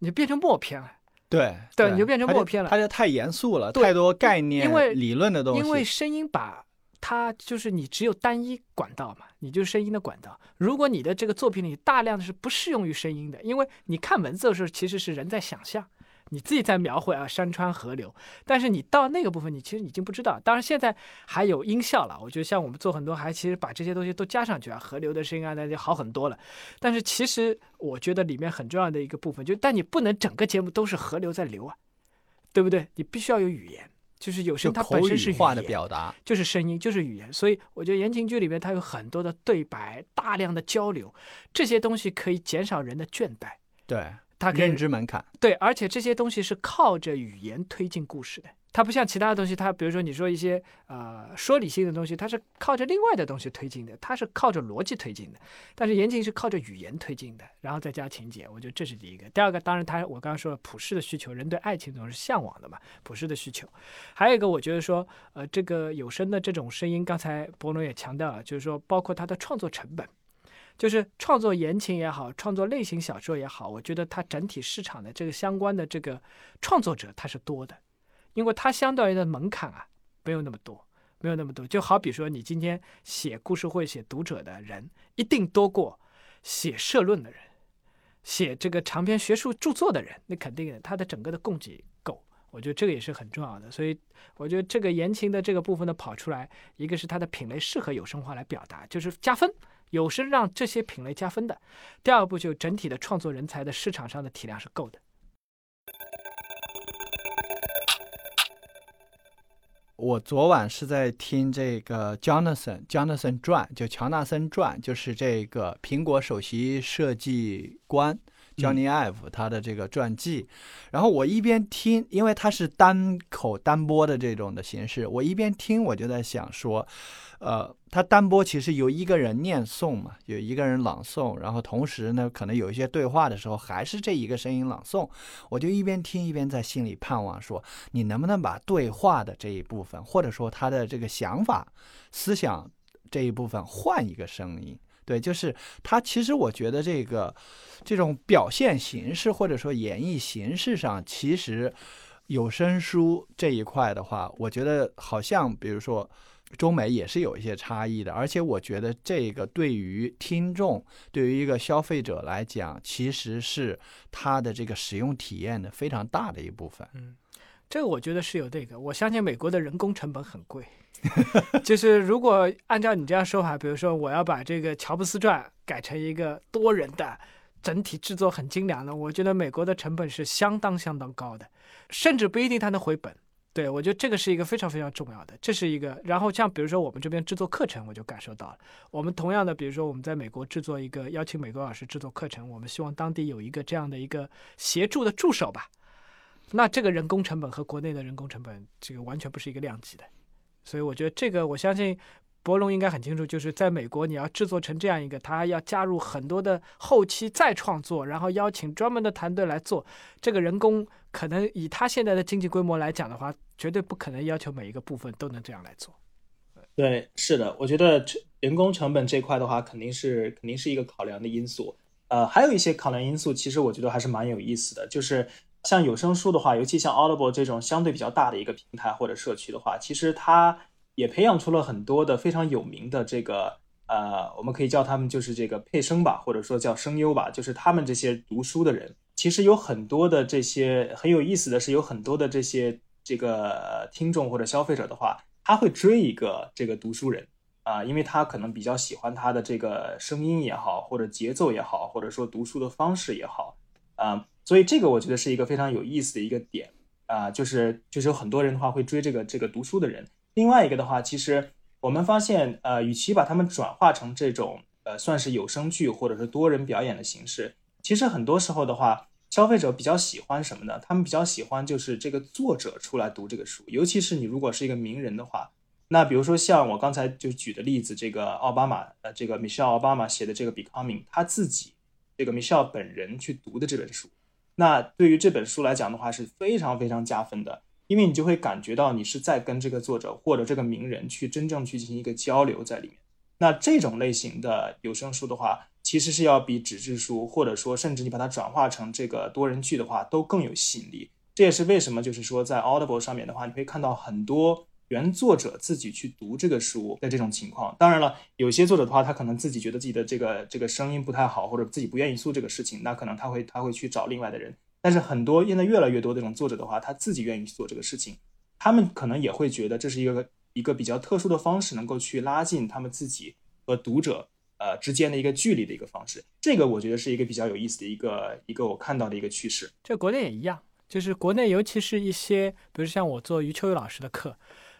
你就变成默片了。对对，你就变成默片了。它就太严肃了，太多概念、因为理论的东西。因为声音把它就是你只有单一管道嘛，你就是声音的管道。如果你的这个作品里大量的是不适用于声音的，因为你看文字的时候其实是人在想象。你自己在描绘啊山川河流，但是你到那个部分，你其实已经不知道。当然现在还有音效了，我觉得像我们做很多，还其实把这些东西都加上去啊，河流的声音啊，那就好很多了。但是其实我觉得里面很重要的一个部分，就但你不能整个节目都是河流在流啊，对不对？你必须要有语言，就是有声它本身是语言的表达，就是声音，就是语言。所以我觉得言情剧里面它有很多的对白，大量的交流，这些东西可以减少人的倦怠。对。它认知门槛对，而且这些东西是靠着语言推进故事的。它不像其他的东西，它比如说你说一些呃说理性的东西，它是靠着另外的东西推进的，它是靠着逻辑推进的。但是言情是靠着语言推进的，然后再加情节。我觉得这是第一个。第二个，当然它我刚刚说了普世的需求，人对爱情总是向往的嘛，普世的需求。还有一个，我觉得说呃这个有声的这种声音，刚才博龙也强调了，就是说包括它的创作成本。就是创作言情也好，创作类型小说也好，我觉得它整体市场的这个相关的这个创作者它是多的，因为它相对于的门槛啊没有那么多，没有那么多。就好比说你今天写故事会、写读者的人，一定多过写社论的人，写这个长篇学术著作的人，那肯定的他的整个的供给够。我觉得这个也是很重要的。所以我觉得这个言情的这个部分的跑出来，一个是它的品类适合有声化来表达，就是加分。有是让这些品类加分的，第二步就整体的创作人才的市场上的体量是够的。我昨晚是在听这个 Jonathan Jonathan 传，就乔纳森传，就是这个苹果首席设计官。Johnny Ive 他的这个传记，然后我一边听，因为他是单口单播的这种的形式，我一边听我就在想说，呃，他单播其实由一个人念诵嘛，有一个人朗诵，然后同时呢，可能有一些对话的时候还是这一个声音朗诵，我就一边听一边在心里盼望说，你能不能把对话的这一部分，或者说他的这个想法、思想这一部分换一个声音。对，就是他。其实我觉得这个这种表现形式或者说演绎形式上，其实有声书这一块的话，我觉得好像比如说中美也是有一些差异的。而且我觉得这个对于听众、对于一个消费者来讲，其实是他的这个使用体验的非常大的一部分。嗯，这个我觉得是有这个。我相信美国的人工成本很贵。就是如果按照你这样说法，比如说我要把这个《乔布斯传》改成一个多人的，整体制作很精良的，我觉得美国的成本是相当相当高的，甚至不一定它能回本。对我觉得这个是一个非常非常重要的，这是一个。然后像比如说我们这边制作课程，我就感受到了，我们同样的，比如说我们在美国制作一个邀请美国老师制作课程，我们希望当地有一个这样的一个协助的助手吧，那这个人工成本和国内的人工成本，这个完全不是一个量级的。所以我觉得这个，我相信博龙应该很清楚，就是在美国你要制作成这样一个，他要加入很多的后期再创作，然后邀请专门的团队来做，这个人工可能以他现在的经济规模来讲的话，绝对不可能要求每一个部分都能这样来做。对，是的，我觉得人工成本这块的话，肯定是肯定是一个考量的因素。呃，还有一些考量因素，其实我觉得还是蛮有意思的，就是。像有声书的话，尤其像 Audible 这种相对比较大的一个平台或者社区的话，其实它也培养出了很多的非常有名的这个呃，我们可以叫他们就是这个配声吧，或者说叫声优吧，就是他们这些读书的人，其实有很多的这些很有意思的是，有很多的这些这个听众或者消费者的话，他会追一个这个读书人啊，因为他可能比较喜欢他的这个声音也好，或者节奏也好，或者说读书的方式也好啊。所以这个我觉得是一个非常有意思的一个点啊，就是就是有很多人的话会追这个这个读书的人。另外一个的话，其实我们发现，呃，与其把他们转化成这种呃算是有声剧或者是多人表演的形式，其实很多时候的话，消费者比较喜欢什么呢？他们比较喜欢就是这个作者出来读这个书，尤其是你如果是一个名人的话，那比如说像我刚才就举的例子，这个奥巴马，呃，这个 Michelle 奥巴马写的这个《Becoming》，他自己这个 Michelle 本人去读的这本书。那对于这本书来讲的话是非常非常加分的，因为你就会感觉到你是在跟这个作者或者这个名人去真正去进行一个交流在里面。那这种类型的有声书的话，其实是要比纸质书或者说甚至你把它转化成这个多人剧的话都更有吸引力。这也是为什么就是说在 Audible 上面的话，你会看到很多。原作者自己去读这个书的这种情况，当然了，有些作者的话，他可能自己觉得自己的这个这个声音不太好，或者自己不愿意做这个事情，那可能他会他会去找另外的人。但是很多现在越来越多这种作者的话，他自己愿意去做这个事情，他们可能也会觉得这是一个一个比较特殊的方式，能够去拉近他们自己和读者呃之间的一个距离的一个方式。这个我觉得是一个比较有意思的一个一个我看到的一个趋势。这国内也一样，就是国内尤其是一些，比如像我做余秋雨老师的课。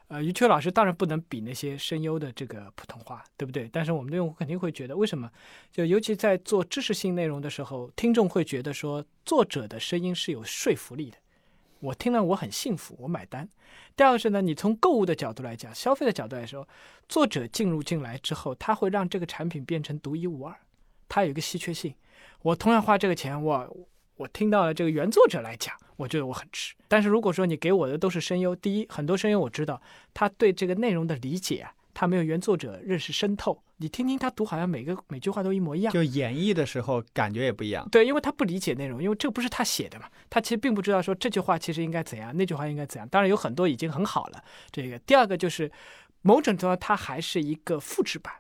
呃，余秋老师当然不能比那些声优的这个普通话，对不对？但是我们的用户肯定会觉得，为什么？就尤其在做知识性内容的时候，听众会觉得说，作者的声音是有说服力的，我听了我很幸福，我买单。第二个是呢，你从购物的角度来讲，消费的角度来说，作者进入进来之后，他会让这个产品变成独一无二，它有一个稀缺性。我同样花这个钱，我。我听到了这个原作者来讲，我觉得我很值。但是如果说你给我的都是声优，第一，很多声优我知道他对这个内容的理解啊，他没有原作者认识深透。你听听他读，好像每个每句话都一模一样。就演绎的时候感觉也不一样。对，因为他不理解内容，因为这不是他写的嘛，他其实并不知道说这句话其实应该怎样，那句话应该怎样。当然有很多已经很好了。这个第二个就是某种程度它还是一个复制版。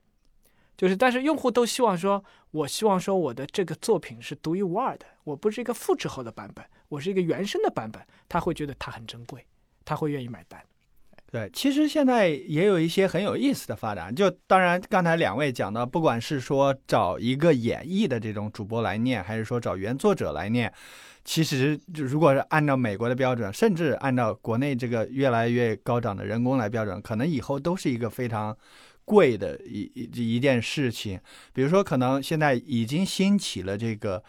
就是，但是用户都希望说，我希望说我的这个作品是独一无二的，我不是一个复制后的版本，我是一个原生的版本，他会觉得它很珍贵，他会愿意买单。对，其实现在也有一些很有意思的发展。就当然，刚才两位讲到，不管是说找一个演绎的这种主播来念，还是说找原作者来念，其实如果是按照美国的标准，甚至按照国内这个越来越高涨的人工来标准，可能以后都是一个非常贵的一一一件事情。比如说，可能现在已经兴起了这个。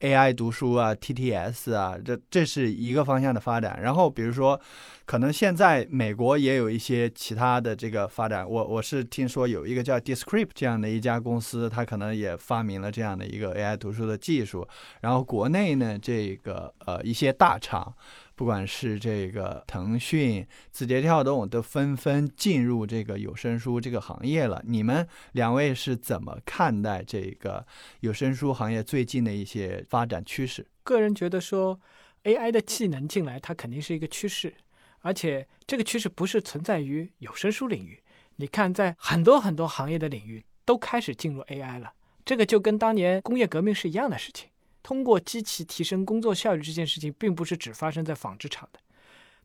AI 读书啊，TTS 啊，这这是一个方向的发展。然后比如说，可能现在美国也有一些其他的这个发展。我我是听说有一个叫 Descript 这样的一家公司，它可能也发明了这样的一个 AI 读书的技术。然后国内呢，这个呃一些大厂。不管是这个腾讯、字节跳动，都纷纷进入这个有声书这个行业了。你们两位是怎么看待这个有声书行业最近的一些发展趋势？个人觉得说，AI 的技能进来，它肯定是一个趋势，而且这个趋势不是存在于有声书领域。你看，在很多很多行业的领域都开始进入 AI 了，这个就跟当年工业革命是一样的事情。通过机器提升工作效率这件事情，并不是只发生在纺织厂的，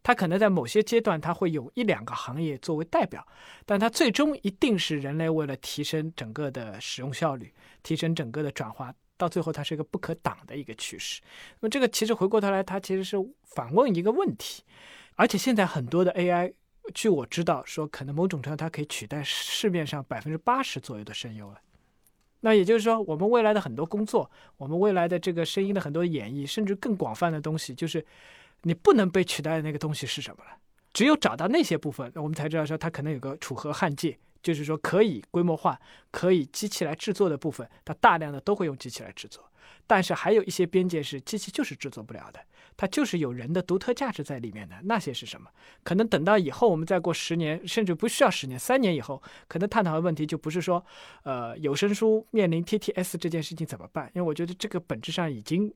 它可能在某些阶段，它会有一两个行业作为代表，但它最终一定是人类为了提升整个的使用效率，提升整个的转化，到最后它是一个不可挡的一个趋势。那么这个其实回过头来，它其实是反问一个问题，而且现在很多的 AI，据我知道说，可能某种程度它可以取代市面上百分之八十左右的声优了。那也就是说，我们未来的很多工作，我们未来的这个声音的很多演绎，甚至更广泛的东西，就是你不能被取代的那个东西是什么了？只有找到那些部分，我们才知道说它可能有个楚河汉界，就是说可以规模化、可以机器来制作的部分，它大量的都会用机器来制作。但是还有一些边界是机器就是制作不了的。它就是有人的独特价值在里面的，那些是什么？可能等到以后，我们再过十年，甚至不需要十年，三年以后，可能探讨的问题就不是说，呃，有声书面临 TTS 这件事情怎么办？因为我觉得这个本质上已经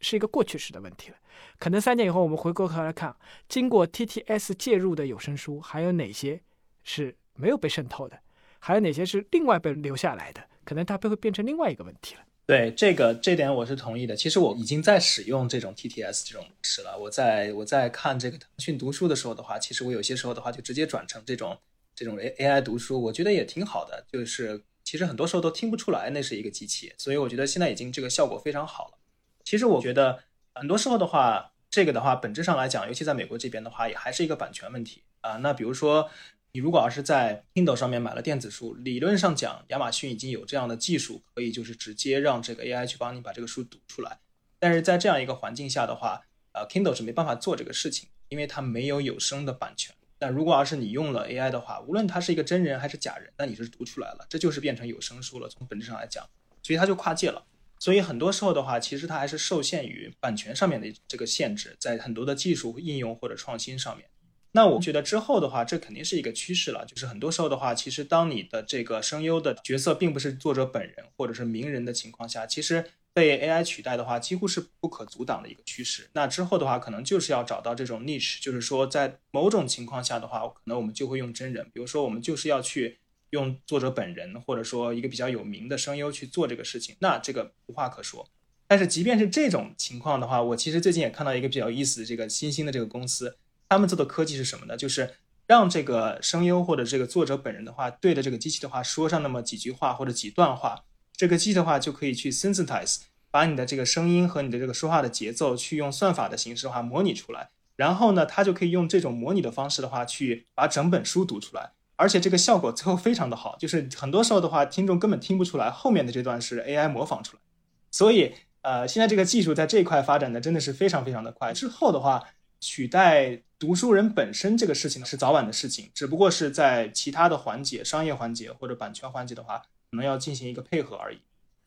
是一个过去式的问题了。可能三年以后，我们回过头来看，经过 TTS 介入的有声书，还有哪些是没有被渗透的？还有哪些是另外被留下来的？可能它会变成另外一个问题了。对这个这点我是同意的。其实我已经在使用这种 TTS 这种模式了。我在我在看这个腾讯读书的时候的话，其实我有些时候的话就直接转成这种这种 A AI 读书，我觉得也挺好的。就是其实很多时候都听不出来那是一个机器，所以我觉得现在已经这个效果非常好了。其实我觉得很多时候的话，这个的话本质上来讲，尤其在美国这边的话，也还是一个版权问题啊。那比如说。你如果要是在 Kindle 上面买了电子书，理论上讲，亚马逊已经有这样的技术，可以就是直接让这个 AI 去帮你把这个书读出来。但是在这样一个环境下的话，呃，Kindle 是没办法做这个事情，因为它没有有声的版权。但如果要是你用了 AI 的话，无论它是一个真人还是假人，那你是读出来了，这就是变成有声书了。从本质上来讲，所以它就跨界了。所以很多时候的话，其实它还是受限于版权上面的这个限制，在很多的技术应用或者创新上面。那我觉得之后的话，这肯定是一个趋势了。就是很多时候的话，其实当你的这个声优的角色并不是作者本人或者是名人的情况下，其实被 AI 取代的话，几乎是不可阻挡的一个趋势。那之后的话，可能就是要找到这种 niche，就是说在某种情况下的话，可能我们就会用真人，比如说我们就是要去用作者本人，或者说一个比较有名的声优去做这个事情，那这个无话可说。但是即便是这种情况的话，我其实最近也看到一个比较有意思的这个新兴的这个公司。他们做的科技是什么呢？就是让这个声优或者这个作者本人的话，对着这个机器的话说上那么几句话或者几段话，这个机器的话就可以去 synthesize，把你的这个声音和你的这个说话的节奏去用算法的形式的话模拟出来，然后呢，它就可以用这种模拟的方式的话去把整本书读出来，而且这个效果最后非常的好，就是很多时候的话，听众根本听不出来后面的这段是 AI 模仿出来，所以呃，现在这个技术在这一块发展的真的是非常非常的快，之后的话。取代读书人本身这个事情是早晚的事情，只不过是在其他的环节、商业环节或者版权环节的话，可能要进行一个配合而已。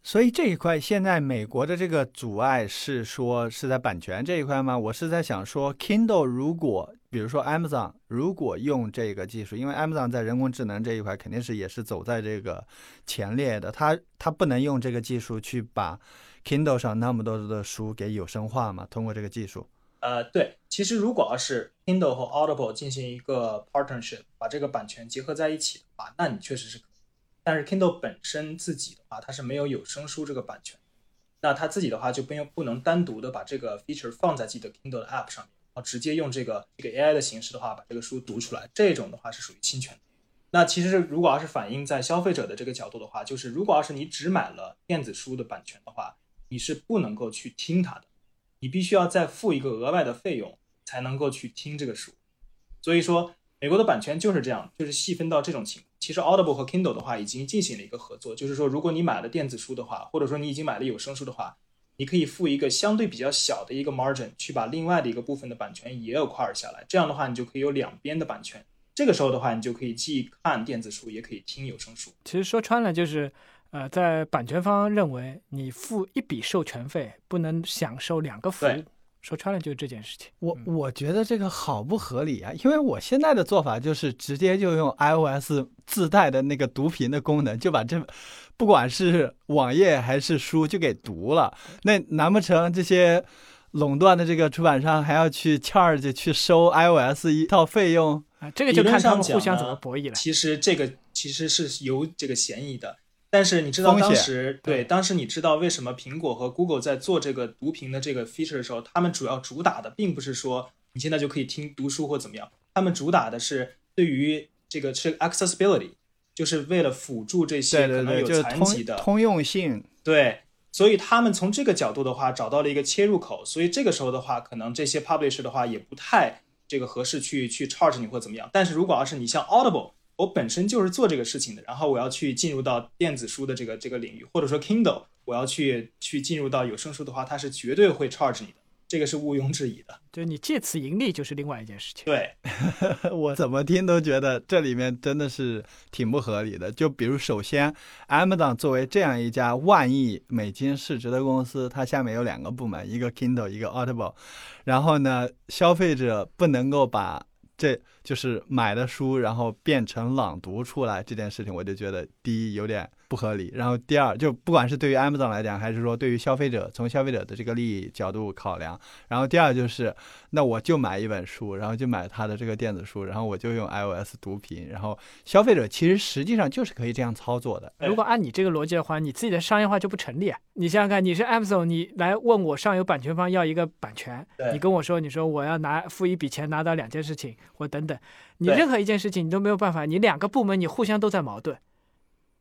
所以这一块现在美国的这个阻碍是说是在版权这一块吗？我是在想说，Kindle 如果比如说 Amazon 如果用这个技术，因为 Amazon 在人工智能这一块肯定是也是走在这个前列的，它它不能用这个技术去把 Kindle 上那么多的书给有声化嘛？通过这个技术。呃，对，其实如果要是 Kindle 和 Audible 进行一个 partnership，把这个版权结合在一起的话，那你确实是。但是 Kindle 本身自己的话，它是没有有声书这个版权，那它自己的话就不用不能单独的把这个 feature 放在自己的 Kindle 的 app 上面，然后直接用这个这个 AI 的形式的话把这个书读出来，这种的话是属于侵权。那其实如果要是反映在消费者的这个角度的话，就是如果要是你只买了电子书的版权的话，你是不能够去听它的，你必须要再付一个额外的费用才能够去听这个书。所以说，美国的版权就是这样，就是细分到这种情况。其实 Audible 和 Kindle 的话已经进行了一个合作，就是说，如果你买了电子书的话，或者说你已经买了有声书的话，你可以付一个相对比较小的一个 margin 去把另外的一个部分的版权也有跨下来。这样的话，你就可以有两边的版权。这个时候的话，你就可以既看电子书，也可以听有声书。其实说穿了就是，呃，在版权方认为你付一笔授权费，不能享受两个服务。说穿了就是这件事情，我我觉得这个好不合理啊！因为我现在的做法就是直接就用 iOS 自带的那个读屏的功能，就把这不管是网页还是书就给读了。那难不成这些垄断的这个出版商还要去 charge 去收 iOS 一套费用啊？这个就看他们互相怎么博弈了。其实这个其实是有这个嫌疑的。但是你知道当时对当时你知道为什么苹果和 Google 在做这个读屏的这个 feature 的时候，他们主要主打的并不是说你现在就可以听读书或怎么样，他们主打的是对于这个是 accessibility，就是为了辅助这些可能有残疾的通用性。对，所以他们从这个角度的话找到了一个切入口，所以这个时候的话，可能这些 publisher 的话也不太这个合适去去 charge 你或怎么样。但是如果要是你像 Audible。我本身就是做这个事情的，然后我要去进入到电子书的这个这个领域，或者说 Kindle，我要去去进入到有声书的话，它是绝对会 charge 你的，这个是毋庸置疑的。就你借此盈利，就是另外一件事情。对，我怎么听都觉得这里面真的是挺不合理的。就比如，首先，Amazon 作为这样一家万亿美金市值的公司，它下面有两个部门，一个 Kindle，一个 Audible，然后呢，消费者不能够把这。就是买的书，然后变成朗读出来这件事情，我就觉得第一有点。不合理。然后第二，就不管是对于 Amazon 来讲，还是说对于消费者，从消费者的这个利益角度考量。然后第二就是，那我就买一本书，然后就买它的这个电子书，然后我就用 iOS 读屏。然后消费者其实实际上就是可以这样操作的。如果按你这个逻辑的话，你自己的商业化就不成立啊！你想想看，你是 Amazon，你来问我上游版权方要一个版权，你跟我说，你说我要拿付一笔钱拿到两件事情，或等等，你任何一件事情你都没有办法，你两个部门你互相都在矛盾。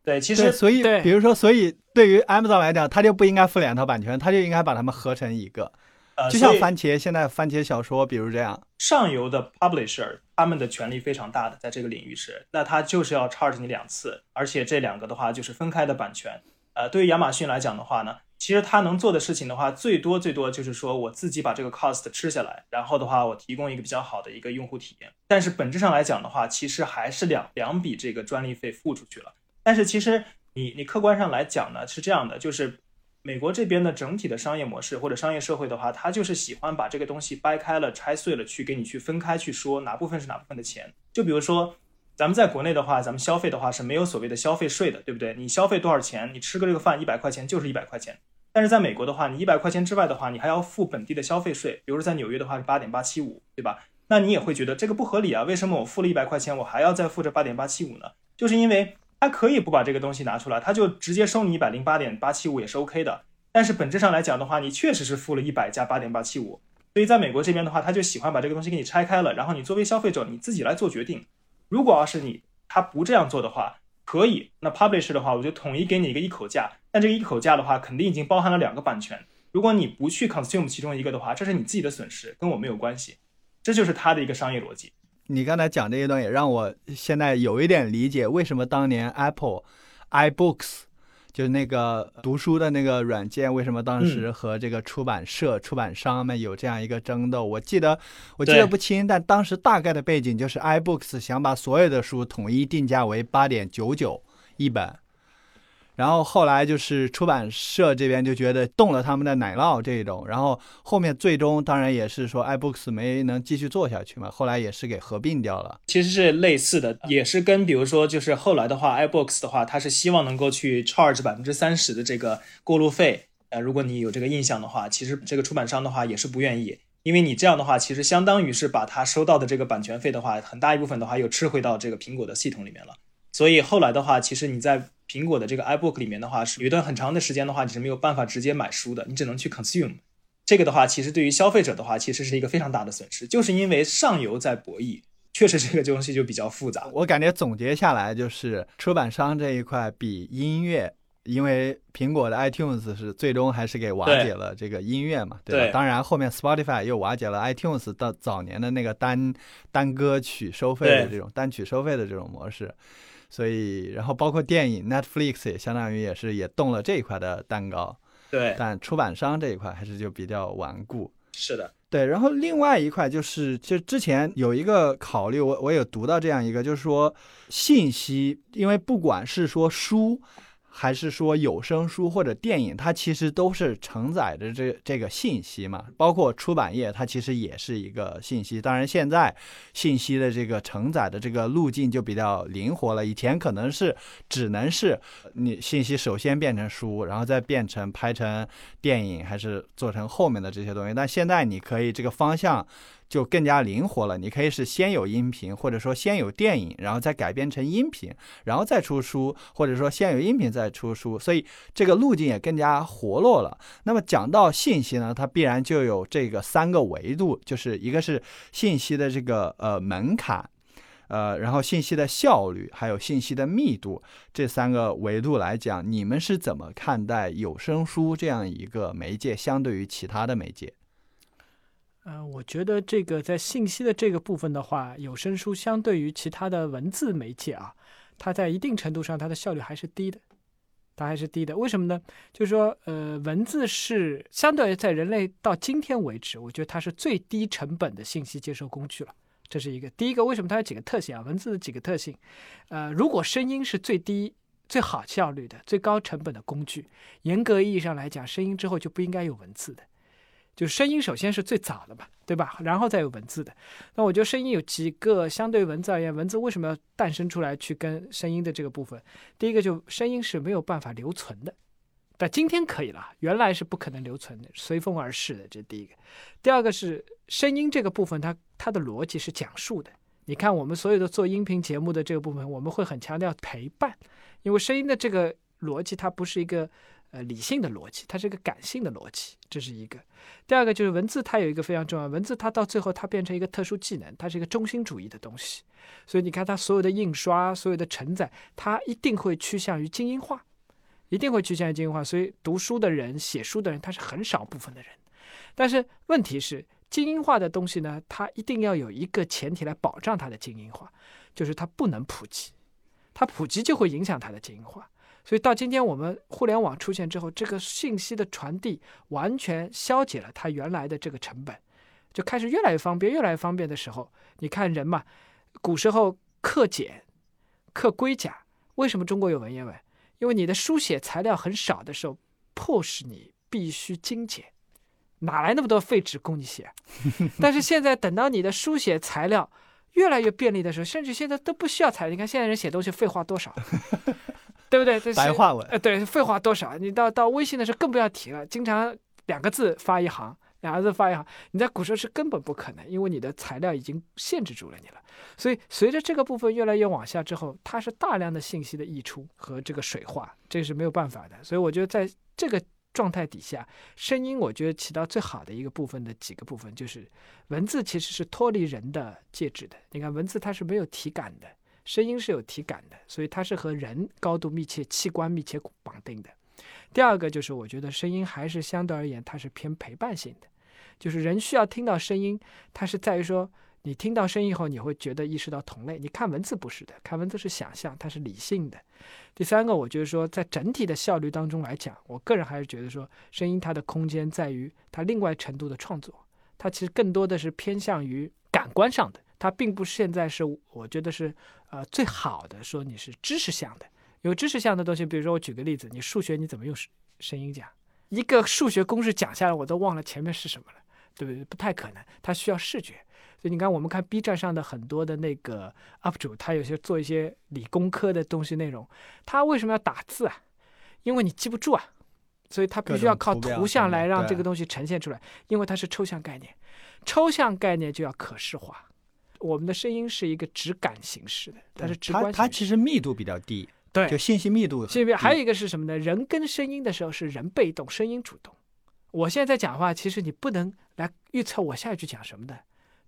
对，其实所以，比如说，所以对于 Amazon 来讲，他就不应该付两套版权，他就应该把它们合成一个。呃，就像番茄现在番茄小说，比如这样，上游的 publisher 他们的权利非常大的，在这个领域是，那他就是要 charge 你两次，而且这两个的话就是分开的版权。呃，对于亚马逊来讲的话呢，其实他能做的事情的话，最多最多就是说我自己把这个 cost 吃下来，然后的话我提供一个比较好的一个用户体验。但是本质上来讲的话，其实还是两两笔这个专利费付出去了。但是其实你你客观上来讲呢，是这样的，就是美国这边的整体的商业模式或者商业社会的话，它就是喜欢把这个东西掰开了、拆碎了去给你去分开去说哪部分是哪部分的钱。就比如说咱们在国内的话，咱们消费的话是没有所谓的消费税的，对不对？你消费多少钱，你吃个这个饭一百块钱就是一百块钱。但是在美国的话，你一百块钱之外的话，你还要付本地的消费税，比如说在纽约的话是八点八七五，对吧？那你也会觉得这个不合理啊？为什么我付了一百块钱，我还要再付这八点八七五呢？就是因为。他可以不把这个东西拿出来，他就直接收你一百零八点八七五也是 OK 的。但是本质上来讲的话，你确实是付了一百加八点八七五。所以在美国这边的话，他就喜欢把这个东西给你拆开了，然后你作为消费者你自己来做决定。如果要是你他不这样做的话，可以，那 publish 的话我就统一给你一个一口价。但这个一口价的话，肯定已经包含了两个版权。如果你不去 consume 其中一个的话，这是你自己的损失，跟我没有关系。这就是他的一个商业逻辑。你刚才讲这一段也让我现在有一点理解，为什么当年 Apple iBooks 就是那个读书的那个软件，为什么当时和这个出版社、出版商们有这样一个争斗？我记得我记得不清，但当时大概的背景就是 iBooks 想把所有的书统一定价为八点九九一本。然后后来就是出版社这边就觉得动了他们的奶酪这一种，然后后面最终当然也是说 iBooks 没能继续做下去嘛，后来也是给合并掉了。其实是类似的，也是跟比如说就是后来的话，iBooks 的话，它是希望能够去 charge 百分之三十的这个过路费。呃，如果你有这个印象的话，其实这个出版商的话也是不愿意，因为你这样的话，其实相当于是把他收到的这个版权费的话，很大一部分的话又吃回到这个苹果的系统里面了。所以后来的话，其实你在苹果的这个 iBook 里面的话，是有一段很长的时间的话，你是没有办法直接买书的，你只能去 consume。这个的话，其实对于消费者的话，其实是一个非常大的损失，就是因为上游在博弈，确实这个东西就比较复杂。我感觉总结下来就是出版商这一块比音乐。因为苹果的 iTunes 是最终还是给瓦解了这个音乐嘛，对吧？当然后面 Spotify 又瓦解了 iTunes 到早年的那个单单歌曲收费的这种单曲收费的这种模式，所以然后包括电影 Netflix 也相当于也是也动了这一块的蛋糕，对。但出版商这一块还是就比较顽固。是的，对。然后另外一块就是，就之前有一个考虑，我我有读到这样一个，就是说信息，因为不管是说书。还是说有声书或者电影，它其实都是承载着这这个信息嘛。包括出版业，它其实也是一个信息。当然，现在信息的这个承载的这个路径就比较灵活了。以前可能是只能是你信息首先变成书，然后再变成拍成电影，还是做成后面的这些东西。但现在你可以这个方向。就更加灵活了。你可以是先有音频，或者说先有电影，然后再改编成音频，然后再出书，或者说先有音频再出书。所以这个路径也更加活络了。那么讲到信息呢，它必然就有这个三个维度，就是一个是信息的这个呃门槛，呃，然后信息的效率，还有信息的密度这三个维度来讲，你们是怎么看待有声书这样一个媒介相对于其他的媒介？呃，我觉得这个在信息的这个部分的话，有声书相对于其他的文字媒介啊，它在一定程度上它的效率还是低的，它还是低的。为什么呢？就是说，呃，文字是相对于在人类到今天为止，我觉得它是最低成本的信息接收工具了。这是一个第一个。为什么它有几个特性啊？文字的几个特性，呃，如果声音是最低、最好效率的、最高成本的工具，严格意义上来讲，声音之后就不应该有文字的。就声音首先是最早的嘛，对吧？然后再有文字的。那我觉得声音有几个相对文字而言，文字为什么要诞生出来去跟声音的这个部分？第一个就声音是没有办法留存的，但今天可以了，原来是不可能留存的，随风而逝的。这是第一个。第二个是声音这个部分，它它的逻辑是讲述的。你看我们所有的做音频节目的这个部分，我们会很强调陪伴，因为声音的这个逻辑它不是一个。呃，理性的逻辑，它是一个感性的逻辑，这是一个。第二个就是文字，它有一个非常重要，文字它到最后它变成一个特殊技能，它是一个中心主义的东西。所以你看，它所有的印刷、所有的承载，它一定会趋向于精英化，一定会趋向于精英化。所以读书的人、写书的人，他是很少部分的人。但是问题是，精英化的东西呢，它一定要有一个前提来保障它的精英化，就是它不能普及，它普及就会影响它的精英化。所以到今天，我们互联网出现之后，这个信息的传递完全消解了它原来的这个成本，就开始越来越方便，越来越方便的时候，你看人嘛，古时候刻简、刻龟甲，为什么中国有文言文？因为你的书写材料很少的时候，迫使你必须精简，哪来那么多废纸供你写？但是现在等到你的书写材料越来越便利的时候，甚至现在都不需要材料。你看现在人写东西废话多少？对不对？这白话文，呃，对，废话多少？你到到微信的时候更不要提了，经常两个字发一行，两个字发一行。你在古时候是根本不可能，因为你的材料已经限制住了你了。所以随着这个部分越来越往下之后，它是大量的信息的溢出和这个水化，这是没有办法的。所以我觉得在这个状态底下，声音我觉得起到最好的一个部分的几个部分，就是文字其实是脱离人的介质的。你看文字它是没有体感的。声音是有体感的，所以它是和人高度密切、器官密切绑定的。第二个就是，我觉得声音还是相对而言，它是偏陪伴性的，就是人需要听到声音，它是在于说，你听到声音后，你会觉得意识到同类。你看文字不是的，看文字是想象，它是理性的。第三个，我觉得说，在整体的效率当中来讲，我个人还是觉得说，声音它的空间在于它另外程度的创作，它其实更多的是偏向于感官上的。它并不现在是，我觉得是，呃，最好的说你是知识向的，有知识向的东西，比如说我举个例子，你数学你怎么用声声音讲？一个数学公式讲下来，我都忘了前面是什么了，对不对？不太可能，它需要视觉。所以你看，我们看 B 站上的很多的那个 UP 主，他有些做一些理工科的东西内容，他为什么要打字啊？因为你记不住啊，所以他必须要靠图像来让这个东西呈现出来，因为它是抽象概念，抽象概念就要可视化。我们的声音是一个直感形式的，它是直观。它它其实密度比较低，对，就信息密度。信息还有一个是什么呢？人跟声音的时候是人被动，声音主动。我现在在讲话，其实你不能来预测我下一句讲什么的，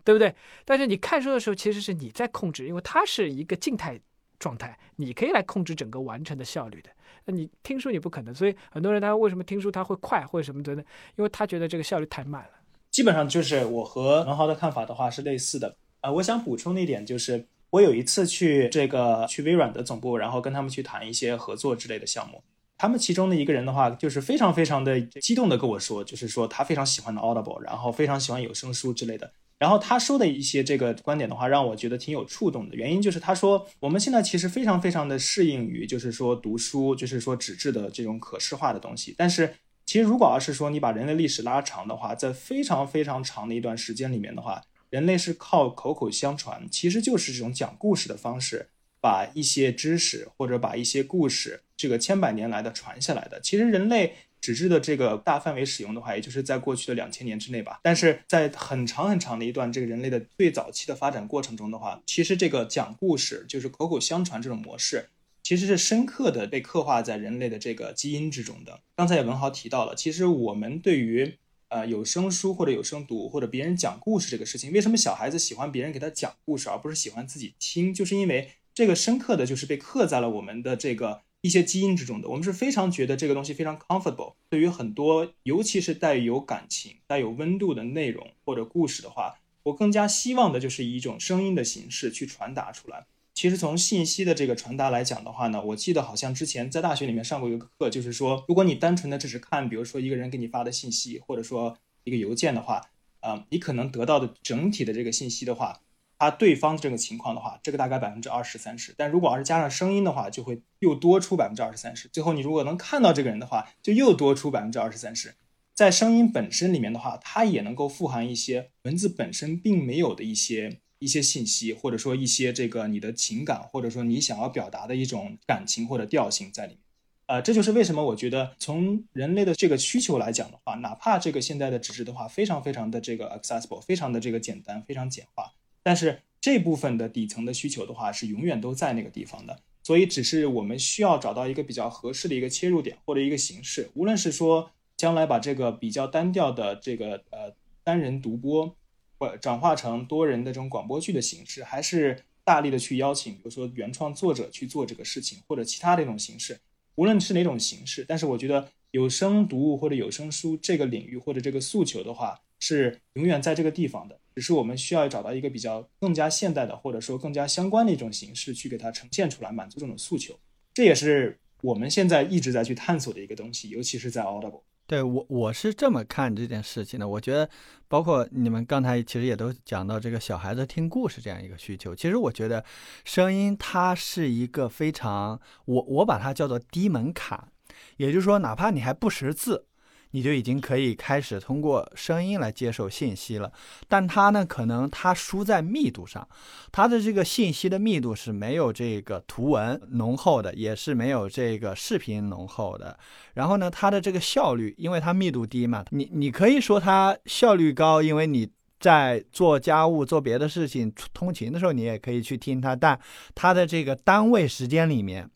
对不对？但是你看书的时候，其实是你在控制，因为它是一个静态状态，你可以来控制整个完成的效率的。那你听书你不可能，所以很多人他为什么听书他会快或者什么的呢？因为他觉得这个效率太慢了。基本上就是我和 文豪的看法的话是类似的。啊，我想补充的一点就是。我有一次去这个去微软的总部，然后跟他们去谈一些合作之类的项目。他们其中的一个人的话，就是非常非常的激动的跟我说，就是说他非常喜欢的 Audible，然后非常喜欢有声书之类的。然后他说的一些这个观点的话，让我觉得挺有触动的。原因就是他说，我们现在其实非常非常的适应于就是说读书，就是说纸质的这种可视化的东西。但是其实如果要是说你把人类历史拉长的话，在非常非常长的一段时间里面的话。人类是靠口口相传，其实就是这种讲故事的方式，把一些知识或者把一些故事，这个千百年来的传下来的。其实人类纸质的这个大范围使用的话，也就是在过去的两千年之内吧。但是在很长很长的一段这个人类的最早期的发展过程中的话，其实这个讲故事就是口口相传这种模式，其实是深刻的被刻画在人类的这个基因之中的。刚才文豪提到了，其实我们对于。呃，有声书或者有声读或者别人讲故事这个事情，为什么小孩子喜欢别人给他讲故事，而不是喜欢自己听？就是因为这个深刻的就是被刻在了我们的这个一些基因之中的。我们是非常觉得这个东西非常 comfortable。对于很多，尤其是带有感情、带有温度的内容或者故事的话，我更加希望的就是以一种声音的形式去传达出来。其实从信息的这个传达来讲的话呢，我记得好像之前在大学里面上过一个课，就是说，如果你单纯的只是看，比如说一个人给你发的信息，或者说一个邮件的话，呃，你可能得到的整体的这个信息的话，他对方这个情况的话，这个大概百分之二十三十。但如果要是加上声音的话，就会又多出百分之二十三十。最后你如果能看到这个人的话，就又多出百分之二十三十。在声音本身里面的话，它也能够富含一些文字本身并没有的一些。一些信息，或者说一些这个你的情感，或者说你想要表达的一种感情或者调性在里面，呃，这就是为什么我觉得从人类的这个需求来讲的话，哪怕这个现在的纸质的话非常非常的这个 accessible，非常的这个简单，非常简化，但是这部分的底层的需求的话是永远都在那个地方的，所以只是我们需要找到一个比较合适的一个切入点或者一个形式，无论是说将来把这个比较单调的这个呃单人独播。或转化成多人的这种广播剧的形式，还是大力的去邀请，比如说原创作者去做这个事情，或者其他的一种形式，无论是哪种形式，但是我觉得有声读物或者有声书这个领域或者这个诉求的话，是永远在这个地方的，只是我们需要找到一个比较更加现代的，或者说更加相关的一种形式去给它呈现出来，满足这种诉求。这也是我们现在一直在去探索的一个东西，尤其是在 Audible。对我我是这么看这件事情的，我觉得，包括你们刚才其实也都讲到这个小孩子听故事这样一个需求，其实我觉得声音它是一个非常，我我把它叫做低门槛，也就是说，哪怕你还不识字。你就已经可以开始通过声音来接受信息了，但它呢，可能它输在密度上，它的这个信息的密度是没有这个图文浓厚的，也是没有这个视频浓厚的。然后呢，它的这个效率，因为它密度低嘛，你你可以说它效率高，因为你在做家务、做别的事情、通勤的时候，你也可以去听它，但它的这个单位时间里面。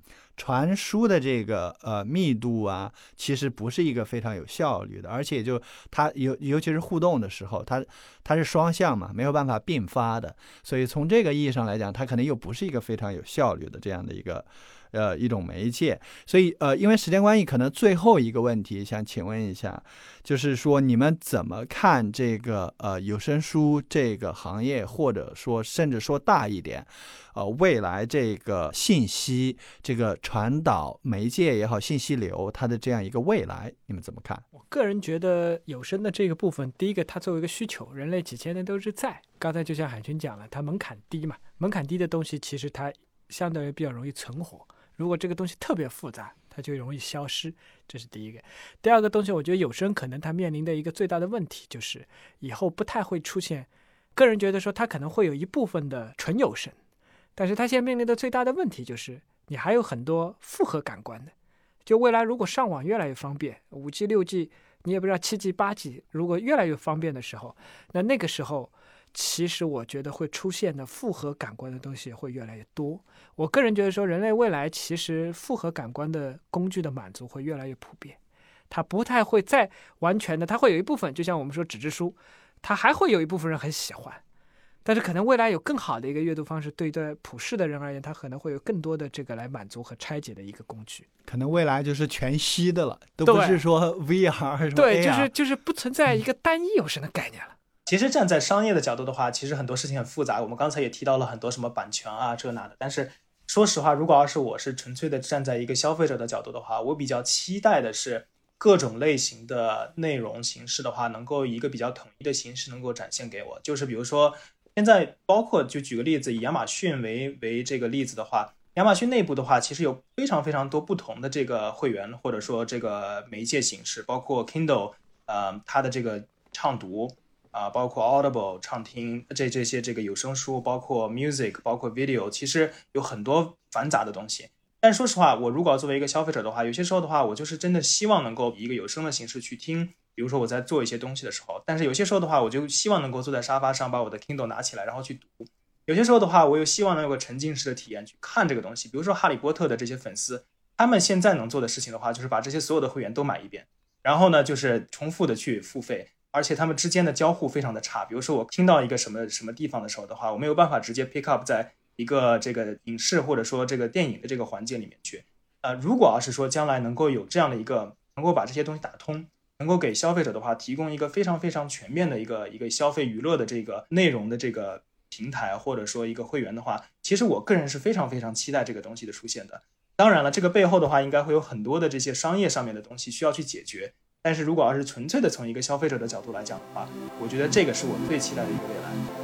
传输的这个呃密度啊，其实不是一个非常有效率的，而且就它尤尤其是互动的时候，它它是双向嘛，没有办法并发的，所以从这个意义上来讲，它可能又不是一个非常有效率的这样的一个。呃，一种媒介，所以呃，因为时间关系，可能最后一个问题想请问一下，就是说你们怎么看这个呃有声书这个行业，或者说甚至说大一点，呃，未来这个信息这个传导媒介也好，信息流它的这样一个未来，你们怎么看？我个人觉得有声的这个部分，第一个它作为一个需求，人类几千年都是在。刚才就像海军讲了，它门槛低嘛，门槛低的东西其实它相对于比较容易存活。如果这个东西特别复杂，它就容易消失，这是第一个。第二个东西，我觉得有声可能它面临的一个最大的问题就是，以后不太会出现。个人觉得说，它可能会有一部分的纯有声，但是它现在面临的最大的问题就是，你还有很多复合感官的。就未来如果上网越来越方便，五 G、六 G，你也不知道七 G、八 G，如果越来越方便的时候，那那个时候。其实我觉得会出现的复合感官的东西会越来越多。我个人觉得说，人类未来其实复合感官的工具的满足会越来越普遍。它不太会再完全的，它会有一部分，就像我们说纸质书，它还会有一部分人很喜欢。但是可能未来有更好的一个阅读方式，对待普世的人而言，它可能会有更多的这个来满足和拆解的一个工具。可能未来就是全息的了，都不是说 VR 什么对，就是就是不存在一个单一有声的概念了。其实站在商业的角度的话，其实很多事情很复杂。我们刚才也提到了很多什么版权啊这那的。但是说实话，如果要是我是纯粹的站在一个消费者的角度的话，我比较期待的是各种类型的内容形式的话，能够一个比较统一的形式能够展现给我。就是比如说。现在包括就举个例子，以亚马逊为为这个例子的话，亚马逊内部的话，其实有非常非常多不同的这个会员或者说这个媒介形式，包括 Kindle，呃，它的这个畅读啊，包括 Audible 畅听这这些这个有声书，包括 Music，包括 Video，其实有很多繁杂的东西。但说实话，我如果要作为一个消费者的话，有些时候的话，我就是真的希望能够以一个有声的形式去听。比如说我在做一些东西的时候，但是有些时候的话，我就希望能够坐在沙发上，把我的 Kindle 拿起来，然后去读。有些时候的话，我又希望能有个沉浸式的体验去看这个东西。比如说哈利波特的这些粉丝，他们现在能做的事情的话，就是把这些所有的会员都买一遍，然后呢，就是重复的去付费，而且他们之间的交互非常的差。比如说我听到一个什么什么地方的时候的话，我没有办法直接 pick up 在一个这个影视或者说这个电影的这个环节里面去。呃，如果要是说将来能够有这样的一个能够把这些东西打通。能够给消费者的话提供一个非常非常全面的一个一个消费娱乐的这个内容的这个平台，或者说一个会员的话，其实我个人是非常非常期待这个东西的出现的。当然了，这个背后的话应该会有很多的这些商业上面的东西需要去解决。但是如果要是纯粹的从一个消费者的角度来讲的话，我觉得这个是我最期待的一个未来。